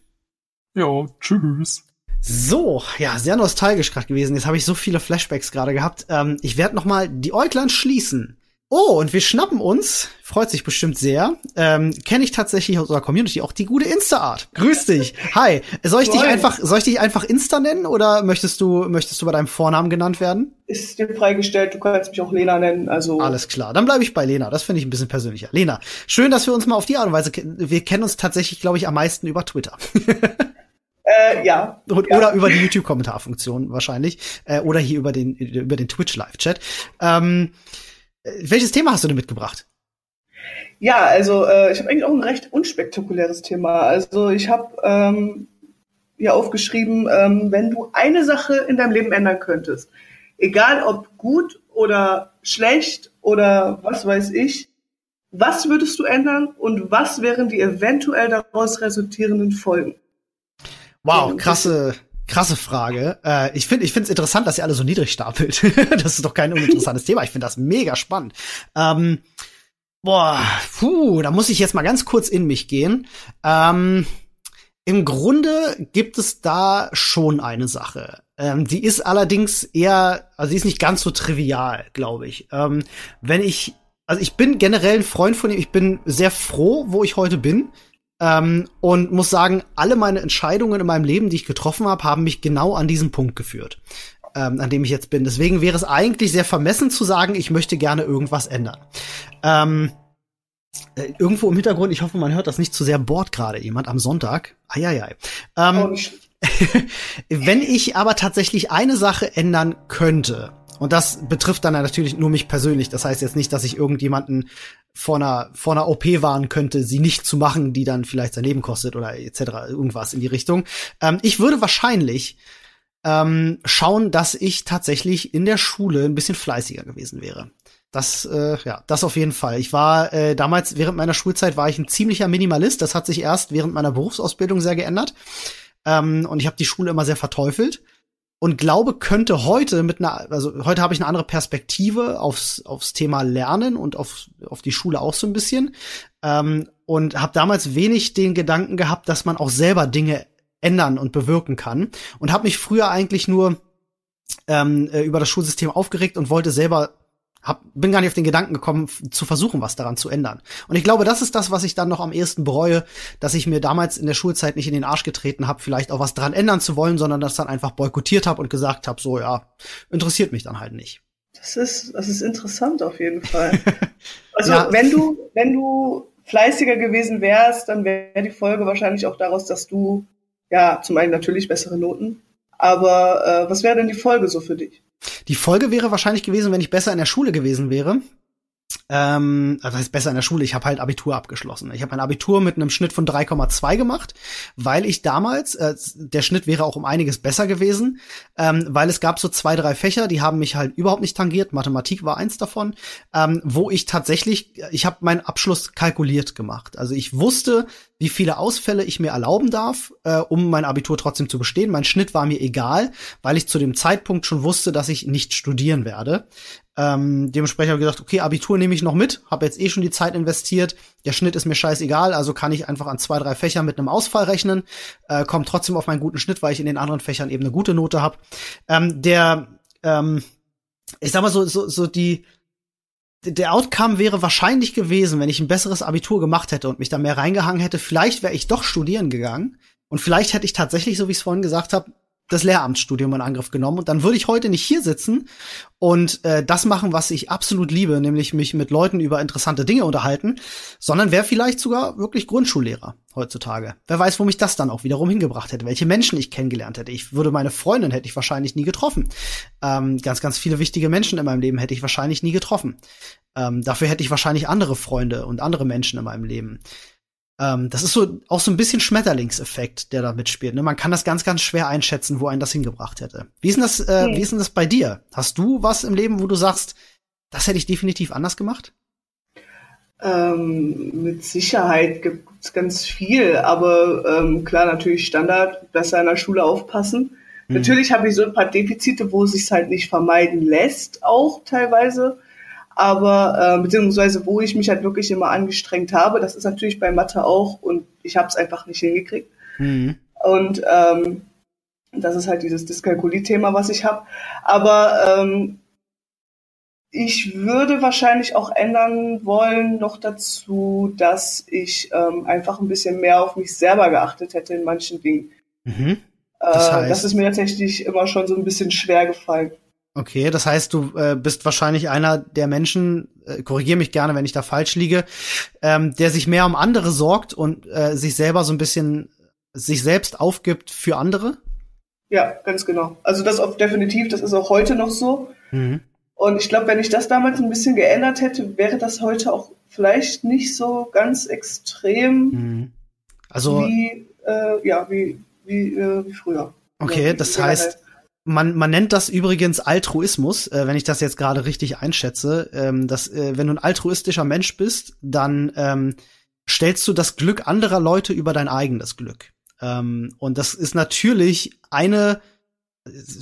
Jo, tschüss. So, ja, sehr nostalgisch gerade gewesen. Jetzt habe ich so viele Flashbacks gerade gehabt. Ähm, ich werde noch mal die Äuglein schließen Oh, und wir schnappen uns, freut sich bestimmt sehr, ähm, kenne ich tatsächlich aus unserer Community auch die gute Insta-Art. Grüß dich. Hi. Soll ich dich einfach, soll ich dich einfach Insta nennen oder möchtest du, möchtest du bei deinem Vornamen genannt werden? Ist dir freigestellt, du kannst mich auch Lena nennen, also. Alles klar. Dann bleibe ich bei Lena. Das finde ich ein bisschen persönlicher. Lena, schön, dass wir uns mal auf die Art und Weise kennen. Wir kennen uns tatsächlich, glaube ich, am meisten über Twitter. [LAUGHS] Äh, ja. Und, ja. Oder über die YouTube-Kommentarfunktion wahrscheinlich. Äh, oder hier über den, über den Twitch-Live-Chat. Ähm, welches Thema hast du denn mitgebracht? Ja, also äh, ich habe eigentlich auch ein recht unspektakuläres Thema. Also ich habe ähm, hier aufgeschrieben, ähm, wenn du eine Sache in deinem Leben ändern könntest, egal ob gut oder schlecht oder was weiß ich, was würdest du ändern und was wären die eventuell daraus resultierenden Folgen? Wow, krasse, Krasse Frage. Äh, ich finde, ich finde es interessant, dass ihr alle so niedrig stapelt. [LAUGHS] das ist doch kein uninteressantes Thema. Ich finde das mega spannend. Ähm, boah, puh, da muss ich jetzt mal ganz kurz in mich gehen. Ähm, Im Grunde gibt es da schon eine Sache. Ähm, die ist allerdings eher, also die ist nicht ganz so trivial, glaube ich. Ähm, wenn ich, also ich bin generell ein Freund von ihm. Ich bin sehr froh, wo ich heute bin. Ähm, und muss sagen, alle meine Entscheidungen in meinem Leben, die ich getroffen habe, haben mich genau an diesen Punkt geführt, ähm, an dem ich jetzt bin. Deswegen wäre es eigentlich sehr vermessen zu sagen, ich möchte gerne irgendwas ändern. Ähm, äh, irgendwo im Hintergrund, ich hoffe, man hört das nicht zu sehr, bohrt gerade jemand am Sonntag. Eieiei. Ähm, [LAUGHS] [LAUGHS] Wenn ich aber tatsächlich eine Sache ändern könnte, und das betrifft dann natürlich nur mich persönlich. Das heißt jetzt nicht, dass ich irgendjemanden vor einer, vor einer OP warnen könnte, sie nicht zu machen, die dann vielleicht sein Leben kostet oder etc. irgendwas in die Richtung. Ähm, ich würde wahrscheinlich ähm, schauen, dass ich tatsächlich in der Schule ein bisschen fleißiger gewesen wäre. Das, äh, ja, das auf jeden Fall. Ich war äh, damals, während meiner Schulzeit war ich ein ziemlicher Minimalist. Das hat sich erst während meiner Berufsausbildung sehr geändert. Ähm, und ich habe die Schule immer sehr verteufelt und glaube, könnte heute mit einer, also heute habe ich eine andere Perspektive aufs, aufs Thema Lernen und auf, auf die Schule auch so ein bisschen. Ähm, und habe damals wenig den Gedanken gehabt, dass man auch selber Dinge ändern und bewirken kann. Und habe mich früher eigentlich nur ähm, äh, über das Schulsystem aufgeregt und wollte selber hab, bin gar nicht auf den Gedanken gekommen, zu versuchen, was daran zu ändern. Und ich glaube, das ist das, was ich dann noch am ehesten bereue, dass ich mir damals in der Schulzeit nicht in den Arsch getreten habe, vielleicht auch was daran ändern zu wollen, sondern das dann einfach boykottiert habe und gesagt habe, so ja, interessiert mich dann halt nicht. Das ist, das ist interessant auf jeden Fall. [LAUGHS] Also ja. wenn du, wenn du fleißiger gewesen wärst, dann wäre die Folge wahrscheinlich auch daraus, dass du ja zum einen natürlich bessere Noten, aber äh, was wäre denn die Folge so für dich? Die Folge wäre wahrscheinlich gewesen, wenn ich besser in der Schule gewesen wäre. Ähm, also heißt besser in der Schule, ich habe halt Abitur abgeschlossen. Ich habe ein Abitur mit einem Schnitt von 3,2 gemacht, weil ich damals, äh, der Schnitt wäre auch um einiges besser gewesen, ähm, weil es gab so zwei, drei Fächer, die haben mich halt überhaupt nicht tangiert. Mathematik war eins davon, ähm, wo ich tatsächlich, ich habe meinen Abschluss kalkuliert gemacht. Also ich wusste, wie viele Ausfälle ich mir erlauben darf, äh, um mein Abitur trotzdem zu bestehen. Mein Schnitt war mir egal, weil ich zu dem Zeitpunkt schon wusste, dass ich nicht studieren werde. Ähm, dementsprechend habe ich gedacht, okay, Abitur nehme ich noch mit, habe jetzt eh schon die Zeit investiert, der Schnitt ist mir scheißegal, also kann ich einfach an zwei, drei Fächern mit einem Ausfall rechnen, äh, komme trotzdem auf meinen guten Schnitt, weil ich in den anderen Fächern eben eine gute Note habe. Ähm, der, ähm, ich sag mal so, so, so die, der Outcome wäre wahrscheinlich gewesen, wenn ich ein besseres Abitur gemacht hätte und mich da mehr reingehangen hätte, vielleicht wäre ich doch studieren gegangen. Und vielleicht hätte ich tatsächlich, so wie ich es vorhin gesagt habe, das Lehramtsstudium in Angriff genommen und dann würde ich heute nicht hier sitzen und äh, das machen, was ich absolut liebe, nämlich mich mit Leuten über interessante Dinge unterhalten, sondern wäre vielleicht sogar wirklich Grundschullehrer heutzutage. Wer weiß, wo mich das dann auch wiederum hingebracht hätte, welche Menschen ich kennengelernt hätte. Ich würde meine Freundin hätte ich wahrscheinlich nie getroffen. Ähm, ganz, ganz viele wichtige Menschen in meinem Leben hätte ich wahrscheinlich nie getroffen. Ähm, dafür hätte ich wahrscheinlich andere Freunde und andere Menschen in meinem Leben. Ähm, das ist so auch so ein bisschen Schmetterlingseffekt, der da mitspielt. Ne? Man kann das ganz, ganz schwer einschätzen, wo einen das hingebracht hätte. Wie ist denn das, äh, hm. wie ist denn das bei dir? Hast du was im Leben, wo du sagst, das hätte ich definitiv anders gemacht? Ähm, mit Sicherheit gibt es ganz viel, aber ähm, klar, natürlich Standard, besser in der Schule aufpassen. Hm. Natürlich habe ich so ein paar Defizite, wo es sich halt nicht vermeiden lässt, auch teilweise aber äh, beziehungsweise wo ich mich halt wirklich immer angestrengt habe. Das ist natürlich bei Mathe auch und ich habe es einfach nicht hingekriegt. Mhm. Und ähm, das ist halt dieses Dyskalkulie-Thema, was ich habe. Aber ähm, ich würde wahrscheinlich auch ändern wollen noch dazu, dass ich ähm, einfach ein bisschen mehr auf mich selber geachtet hätte in manchen Dingen. Mhm. Das, heißt? äh, das ist mir tatsächlich immer schon so ein bisschen schwer gefallen. Okay, das heißt, du äh, bist wahrscheinlich einer der Menschen, äh, korrigier mich gerne, wenn ich da falsch liege, ähm, der sich mehr um andere sorgt und äh, sich selber so ein bisschen sich selbst aufgibt für andere? Ja, ganz genau. Also das auch definitiv, das ist auch heute noch so. Mhm. Und ich glaube, wenn ich das damals ein bisschen geändert hätte, wäre das heute auch vielleicht nicht so ganz extrem mhm. also, wie, äh, ja, wie, wie, äh, wie früher. Okay, ja, wie das heißt, man, man nennt das übrigens Altruismus, äh, wenn ich das jetzt gerade richtig einschätze. Ähm, dass, äh, wenn du ein altruistischer Mensch bist, dann ähm, stellst du das Glück anderer Leute über dein eigenes Glück. Ähm, und das ist natürlich eine,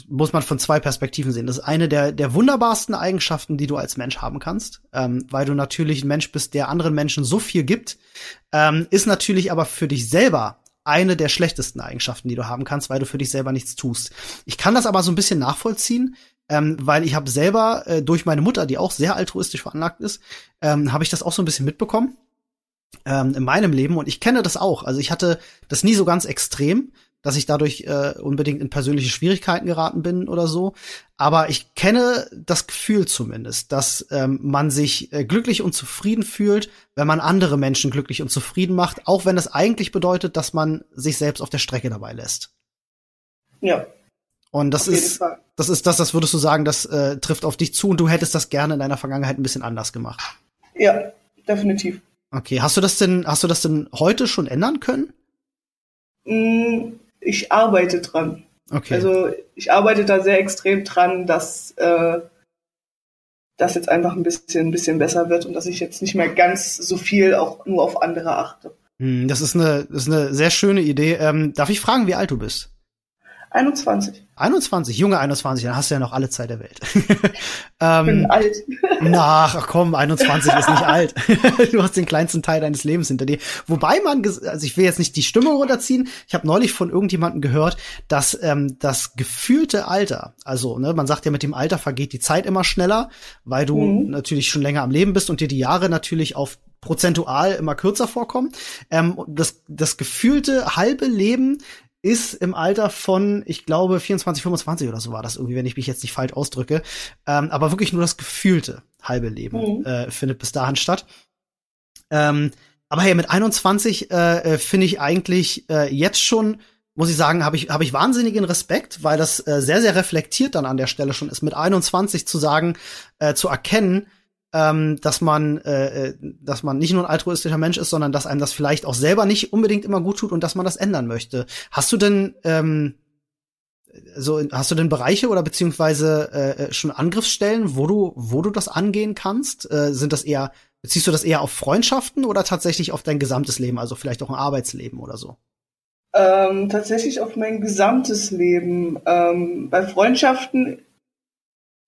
muss man von zwei Perspektiven sehen. Das ist eine der, der wunderbarsten Eigenschaften, die du als Mensch haben kannst, ähm, weil du natürlich ein Mensch bist, der anderen Menschen so viel gibt, ähm, ist natürlich aber für dich selber eine der schlechtesten Eigenschaften, die du haben kannst, weil du für dich selber nichts tust. Ich kann das aber so ein bisschen nachvollziehen, ähm, weil ich habe selber äh, durch meine Mutter, die auch sehr altruistisch veranlagt ist, ähm, habe ich das auch so ein bisschen mitbekommen ähm, in meinem Leben und ich kenne das auch. Also ich hatte das nie so ganz extrem, dass ich dadurch äh, unbedingt in persönliche Schwierigkeiten geraten bin oder so. Aber ich kenne das Gefühl zumindest, dass ähm, man sich äh, glücklich und zufrieden fühlt, wenn man andere Menschen glücklich und zufrieden macht, auch wenn es eigentlich bedeutet, dass man sich selbst auf der Strecke dabei lässt. Ja. Und das ist, das ist das, das würdest du sagen, das äh, trifft auf dich zu und du hättest das gerne in deiner Vergangenheit ein bisschen anders gemacht. Ja, definitiv. Okay, hast du das denn, hast du das denn heute schon ändern können? Mm, ich arbeite dran. Okay. Also ich arbeite da sehr extrem dran, dass äh, das jetzt einfach ein bisschen, ein bisschen besser wird und dass ich jetzt nicht mehr ganz so viel auch nur auf andere achte. Hm, das ist eine, das ist eine sehr schöne Idee. Ähm, darf ich fragen, wie alt du bist? 21. 21, junge 21, dann hast du ja noch alle Zeit der Welt. [LAUGHS] ähm, bin alt. [LAUGHS] Na, ach komm, 21 ist nicht alt. [LAUGHS] du hast den kleinsten Teil deines Lebens hinter dir. Wobei man, also ich will jetzt nicht die Stimme runterziehen. Ich habe neulich von irgendjemandem gehört, dass ähm, das gefühlte Alter, also ne, man sagt ja mit dem Alter vergeht die Zeit immer schneller, weil du mhm. natürlich schon länger am Leben bist und dir die Jahre natürlich auf prozentual immer kürzer vorkommen. Ähm, das, das gefühlte halbe Leben ist im Alter von, ich glaube, 24, 25 oder so war das irgendwie, wenn ich mich jetzt nicht falsch ausdrücke. Ähm, aber wirklich nur das gefühlte halbe Leben mhm. äh, findet bis dahin statt. Ähm, aber hey, mit 21 äh, äh, finde ich eigentlich äh, jetzt schon, muss ich sagen, habe ich, hab ich wahnsinnigen Respekt, weil das äh, sehr, sehr reflektiert dann an der Stelle schon ist, mit 21 zu sagen, äh, zu erkennen, ähm, dass man, äh, äh, dass man nicht nur ein altruistischer Mensch ist, sondern dass einem das vielleicht auch selber nicht unbedingt immer gut tut und dass man das ändern möchte. Hast du denn ähm, so hast du denn Bereiche oder beziehungsweise äh, äh, schon Angriffsstellen, wo du wo du das angehen kannst? Äh, sind das eher beziehst du das eher auf Freundschaften oder tatsächlich auf dein gesamtes Leben, also vielleicht auch ein Arbeitsleben oder so? Ähm, tatsächlich auf mein gesamtes Leben. Ähm, bei Freundschaften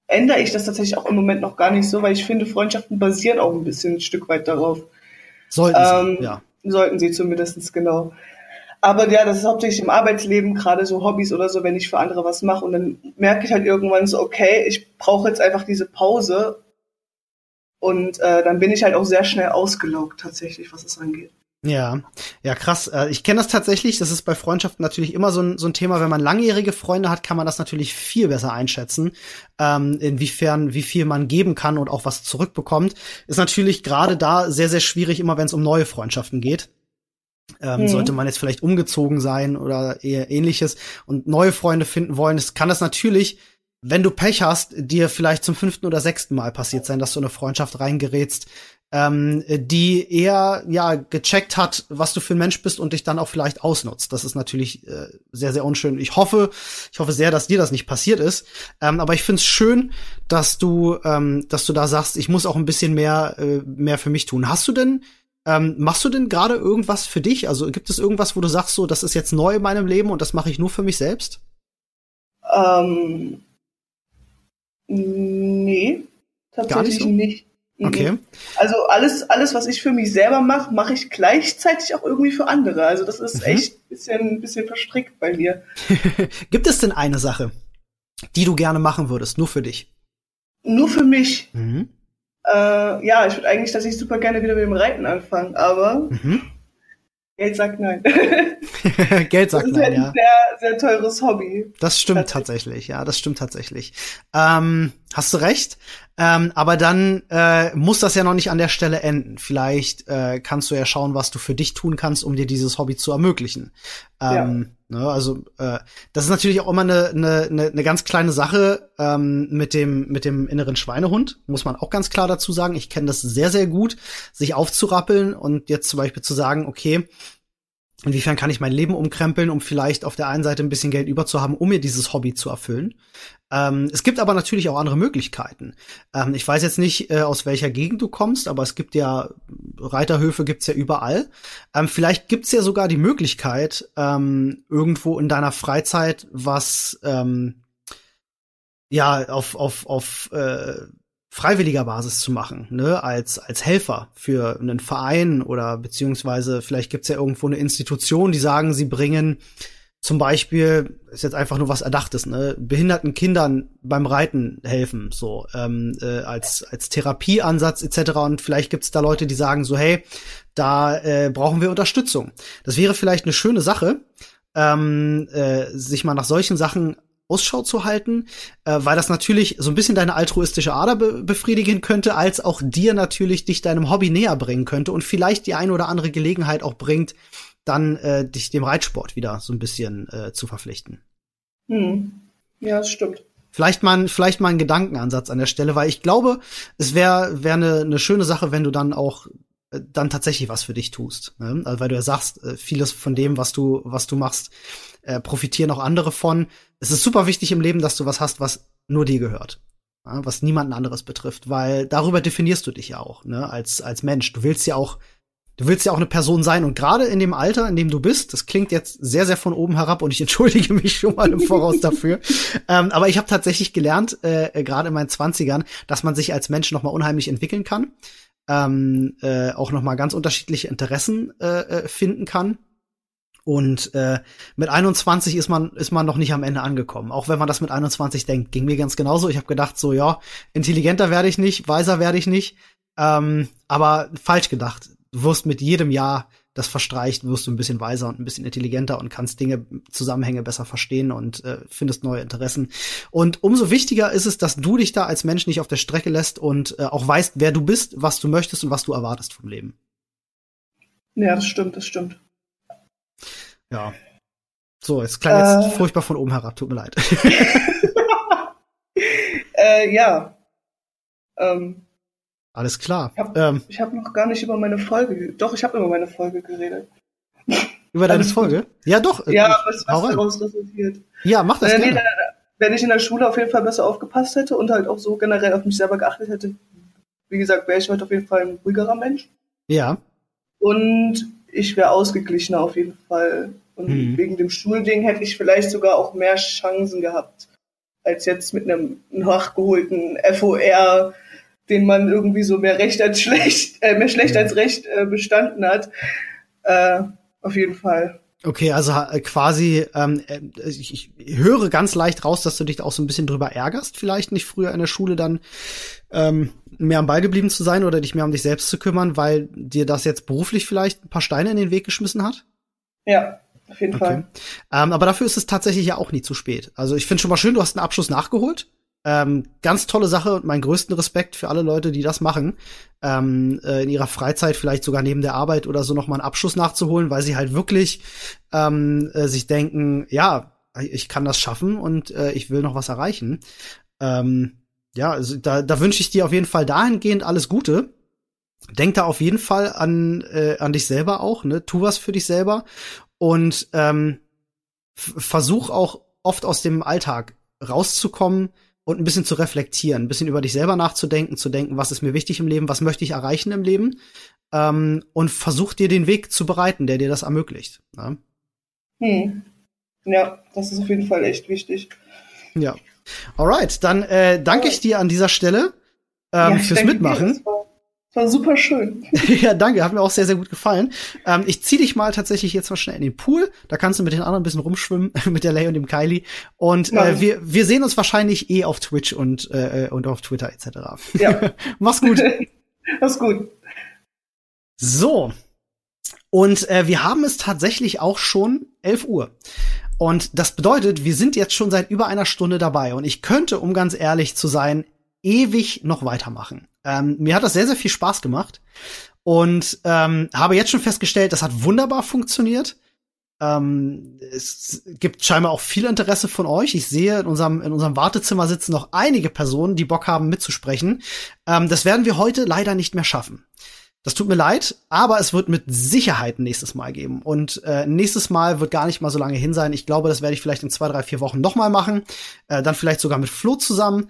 ändere ich das tatsächlich auch im Moment noch gar nicht so, weil ich finde, Freundschaften basieren auch ein bisschen ein Stück weit darauf. Sollten ähm, sie, ja. Sollten sie zumindest, genau. Aber ja, das ist hauptsächlich im Arbeitsleben, gerade so Hobbys oder so, wenn ich für andere was mache und dann merke ich halt irgendwann so, okay, ich brauche jetzt einfach diese Pause und äh, dann bin ich halt auch sehr schnell ausgelaugt tatsächlich, was es angeht. Ja, ja, krass. Äh, ich kenne das tatsächlich. Das ist bei Freundschaften natürlich immer so ein, so ein Thema. Wenn man langjährige Freunde hat, kann man das natürlich viel besser einschätzen, ähm, inwiefern, wie viel man geben kann und auch was zurückbekommt. Ist natürlich gerade da sehr, sehr schwierig, immer wenn es um neue Freundschaften geht. Ähm, mhm. Sollte man jetzt vielleicht umgezogen sein oder eher ähnliches und neue Freunde finden wollen, es kann das natürlich wenn du Pech hast, dir vielleicht zum fünften oder sechsten Mal passiert sein, dass du eine Freundschaft reingerätst, ähm, die eher ja gecheckt hat, was du für ein Mensch bist und dich dann auch vielleicht ausnutzt. Das ist natürlich äh, sehr sehr unschön. Ich hoffe, ich hoffe sehr, dass dir das nicht passiert ist. Ähm, aber ich find's schön, dass du ähm, dass du da sagst, ich muss auch ein bisschen mehr äh, mehr für mich tun. Hast du denn ähm, machst du denn gerade irgendwas für dich? Also gibt es irgendwas, wo du sagst, so das ist jetzt neu in meinem Leben und das mache ich nur für mich selbst? Ähm, nee, tatsächlich nicht, so? nicht. Mhm. Okay. Also alles, alles, was ich für mich selber mache, mache ich gleichzeitig auch irgendwie für andere. Also das ist mhm. echt ein bisschen, bisschen verstrickt bei mir. [LAUGHS] Gibt es denn eine Sache, die du gerne machen würdest, nur für dich? Nur für mich? Mhm. Äh, ja, ich würde eigentlich, dass ich super gerne wieder mit dem Reiten anfangen, aber mhm. Geld sagt nein. [LAUGHS] Geld sagt nein, ja. Das ist halt ein sehr, sehr teures Hobby. Das stimmt tatsächlich, ja, das stimmt tatsächlich. Ähm, hast du recht. Ähm, aber dann äh, muss das ja noch nicht an der Stelle enden. Vielleicht äh, kannst du ja schauen, was du für dich tun kannst, um dir dieses Hobby zu ermöglichen. Ähm, ja. ne, also äh, das ist natürlich auch immer eine, eine, eine ganz kleine Sache ähm, mit dem mit dem inneren Schweinehund, muss man auch ganz klar dazu sagen. Ich kenne das sehr sehr gut, sich aufzurappeln und jetzt zum Beispiel zu sagen, okay, Inwiefern kann ich mein Leben umkrempeln, um vielleicht auf der einen Seite ein bisschen Geld überzuhaben, um mir dieses Hobby zu erfüllen? Ähm, es gibt aber natürlich auch andere Möglichkeiten. Ähm, ich weiß jetzt nicht, äh, aus welcher Gegend du kommst, aber es gibt ja Reiterhöfe gibt's ja überall. Ähm, vielleicht gibt's ja sogar die Möglichkeit, ähm, irgendwo in deiner Freizeit was ähm, ja auf auf auf äh, freiwilliger Basis zu machen, ne, als, als Helfer für einen Verein oder beziehungsweise vielleicht gibt's ja irgendwo eine Institution, die sagen, sie bringen zum Beispiel, ist jetzt einfach nur was Erdachtes, ne, behinderten Kindern beim Reiten helfen, so, ähm, äh, als, als Therapieansatz etc. Und vielleicht gibt's da Leute, die sagen so, hey, da äh, brauchen wir Unterstützung. Das wäre vielleicht eine schöne Sache, ähm, äh, sich mal nach solchen Sachen Ausschau zu halten, äh, weil das natürlich so ein bisschen deine altruistische Ader be befriedigen könnte, als auch dir natürlich dich deinem Hobby näher bringen könnte und vielleicht die eine oder andere Gelegenheit auch bringt, dann äh, dich dem Reitsport wieder so ein bisschen äh, zu verpflichten. Hm. Ja, das stimmt. Vielleicht mal, vielleicht mal ein Gedankenansatz an der Stelle, weil ich glaube, es wäre wär eine ne schöne Sache, wenn du dann auch äh, dann tatsächlich was für dich tust. Ne? Also, weil du ja sagst, äh, vieles von dem, was du, was du machst, äh, profitieren auch andere von. Es ist super wichtig im Leben, dass du was hast, was nur dir gehört. Ja? Was niemanden anderes betrifft, weil darüber definierst du dich ja auch, ne, als, als Mensch. Du willst ja auch Du willst ja auch eine Person sein und gerade in dem Alter, in dem du bist, das klingt jetzt sehr, sehr von oben herab und ich [LAUGHS] entschuldige mich schon mal im Voraus dafür. ähm, aber ich habe tatsächlich gelernt, äh, gerade in meinen Zwanzigern, dass man sich als Mensch nochmal unheimlich entwickeln kann, ähm, äh, auch nochmal ganz unterschiedliche Interessen äh, äh, finden kann. Und äh, mit 21 ist man ist man noch nicht am Ende angekommen. Auch wenn man das mit 21 denkt, ging mir ganz genauso. Ich habe gedacht, so ja, intelligenter werde ich nicht, weiser werde ich nicht. Ähm, aber falsch gedacht du wirst mit jedem Jahr, das verstreicht, wirst du ein bisschen weiser und ein bisschen intelligenter und kannst Dinge, Zusammenhänge besser verstehen und äh, findest neue Interessen. Und umso wichtiger ist es, dass du dich da als Mensch nicht auf der Strecke lässt und äh, auch weißt, wer du bist, was du möchtest und was du erwartest vom Leben. Ja, das stimmt, das stimmt. Ja. So, es klang äh, jetzt furchtbar von oben herab, tut mir leid. [LAUGHS] äh, ja. Ähm, alles klar. Ich habe ähm, hab noch gar nicht über meine Folge, doch, ich habe über meine Folge geredet. Über deine Folge? Ja, doch. Ja, was, was daraus resultiert. Ja, mach das wenn gerne. Ich, wenn ich in der Schule auf jeden Fall besser aufgepasst hätte und halt auch so generell auf mich selber geachtet hätte, wie gesagt, wäre ich heute auf jeden Fall ein ruhigerer Mensch. Ja. Und ich wäre ausgeglichener auf jeden Fall. Und hm. wegen dem Schulding hätte ich vielleicht sogar auch mehr Chancen gehabt, als jetzt mit einem nachgeholten FOR den man irgendwie so mehr recht als schlecht, äh, mehr schlecht als recht äh, bestanden hat. Äh, auf jeden Fall. Okay, also äh, quasi, ähm, äh, ich, ich höre ganz leicht raus, dass du dich da auch so ein bisschen drüber ärgerst, vielleicht nicht früher in der Schule dann ähm, mehr am Ball geblieben zu sein oder dich mehr um dich selbst zu kümmern, weil dir das jetzt beruflich vielleicht ein paar Steine in den Weg geschmissen hat? Ja, auf jeden okay. Fall. Ähm, aber dafür ist es tatsächlich ja auch nie zu spät. Also ich finde schon mal schön, du hast einen Abschluss nachgeholt. Ähm, ganz tolle Sache und meinen größten Respekt für alle Leute, die das machen, ähm, äh, in ihrer Freizeit vielleicht sogar neben der Arbeit oder so noch mal einen Abschluss nachzuholen, weil sie halt wirklich ähm, äh, sich denken, ja, ich kann das schaffen und äh, ich will noch was erreichen. Ähm, ja, also da, da wünsche ich dir auf jeden Fall dahingehend alles Gute. Denk da auf jeden Fall an, äh, an dich selber auch, ne? Tu was für dich selber und ähm, versuch auch oft aus dem Alltag rauszukommen, und ein bisschen zu reflektieren, ein bisschen über dich selber nachzudenken, zu denken, was ist mir wichtig im Leben, was möchte ich erreichen im Leben ähm, und versuch dir den Weg zu bereiten, der dir das ermöglicht. Ja? Hm. ja, das ist auf jeden Fall echt wichtig. Ja. Alright, dann äh, danke ich dir an dieser Stelle ähm, ja, fürs Mitmachen. Dir, war super schön. [LAUGHS] ja, danke, hat mir auch sehr, sehr gut gefallen. Ähm, ich zieh dich mal tatsächlich jetzt mal schnell in den Pool. Da kannst du mit den anderen ein bisschen rumschwimmen, [LAUGHS] mit der Lay und dem Kylie. Und äh, wir, wir sehen uns wahrscheinlich eh auf Twitch und, äh, und auf Twitter etc. Ja. [LAUGHS] Mach's gut. Mach's gut. So. Und äh, wir haben es tatsächlich auch schon 11 Uhr. Und das bedeutet, wir sind jetzt schon seit über einer Stunde dabei. Und ich könnte, um ganz ehrlich zu sein, ewig noch weitermachen. Ähm, mir hat das sehr, sehr viel Spaß gemacht und ähm, habe jetzt schon festgestellt, das hat wunderbar funktioniert. Ähm, es gibt scheinbar auch viel Interesse von euch. Ich sehe, in unserem, in unserem Wartezimmer sitzen noch einige Personen, die Bock haben mitzusprechen. Ähm, das werden wir heute leider nicht mehr schaffen. Das tut mir leid, aber es wird mit Sicherheit nächstes Mal geben. Und äh, nächstes Mal wird gar nicht mal so lange hin sein. Ich glaube, das werde ich vielleicht in zwei, drei, vier Wochen noch mal machen. Äh, dann vielleicht sogar mit Flo zusammen.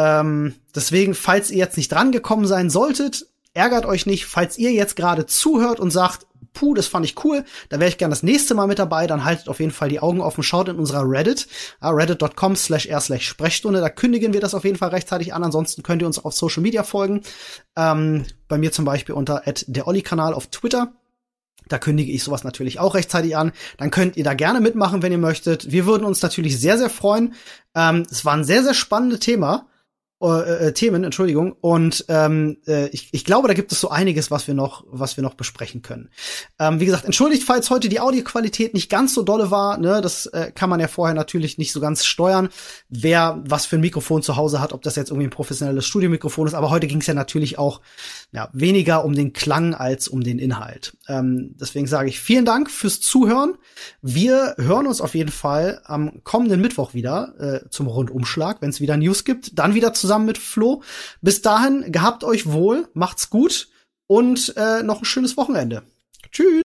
Ähm, deswegen, falls ihr jetzt nicht drangekommen sein solltet, ärgert euch nicht. Falls ihr jetzt gerade zuhört und sagt, puh, das fand ich cool, da wäre ich gern das nächste Mal mit dabei, dann haltet auf jeden Fall die Augen offen, schaut in unserer Reddit, reddit.com slash r slash Sprechstunde, da kündigen wir das auf jeden Fall rechtzeitig an, ansonsten könnt ihr uns auf Social Media folgen, ähm, bei mir zum Beispiel unter der Olli-Kanal auf Twitter, da kündige ich sowas natürlich auch rechtzeitig an. Dann könnt ihr da gerne mitmachen, wenn ihr möchtet. Wir würden uns natürlich sehr, sehr freuen. Ähm, es war ein sehr, sehr spannendes Thema. Äh, äh, Themen, Entschuldigung. Und ähm, äh, ich, ich glaube, da gibt es so einiges, was wir noch, was wir noch besprechen können. Ähm, wie gesagt, entschuldigt, falls heute die Audioqualität nicht ganz so dolle war. Ne, das äh, kann man ja vorher natürlich nicht so ganz steuern, wer was für ein Mikrofon zu Hause hat, ob das jetzt irgendwie ein professionelles Studiomikrofon ist. Aber heute ging es ja natürlich auch ja, weniger um den Klang als um den Inhalt. Ähm, deswegen sage ich vielen Dank fürs Zuhören. Wir hören uns auf jeden Fall am kommenden Mittwoch wieder äh, zum Rundumschlag, wenn es wieder News gibt. Dann wieder zusammen mit Flo. Bis dahin, gehabt euch wohl, macht's gut und äh, noch ein schönes Wochenende. Tschüss.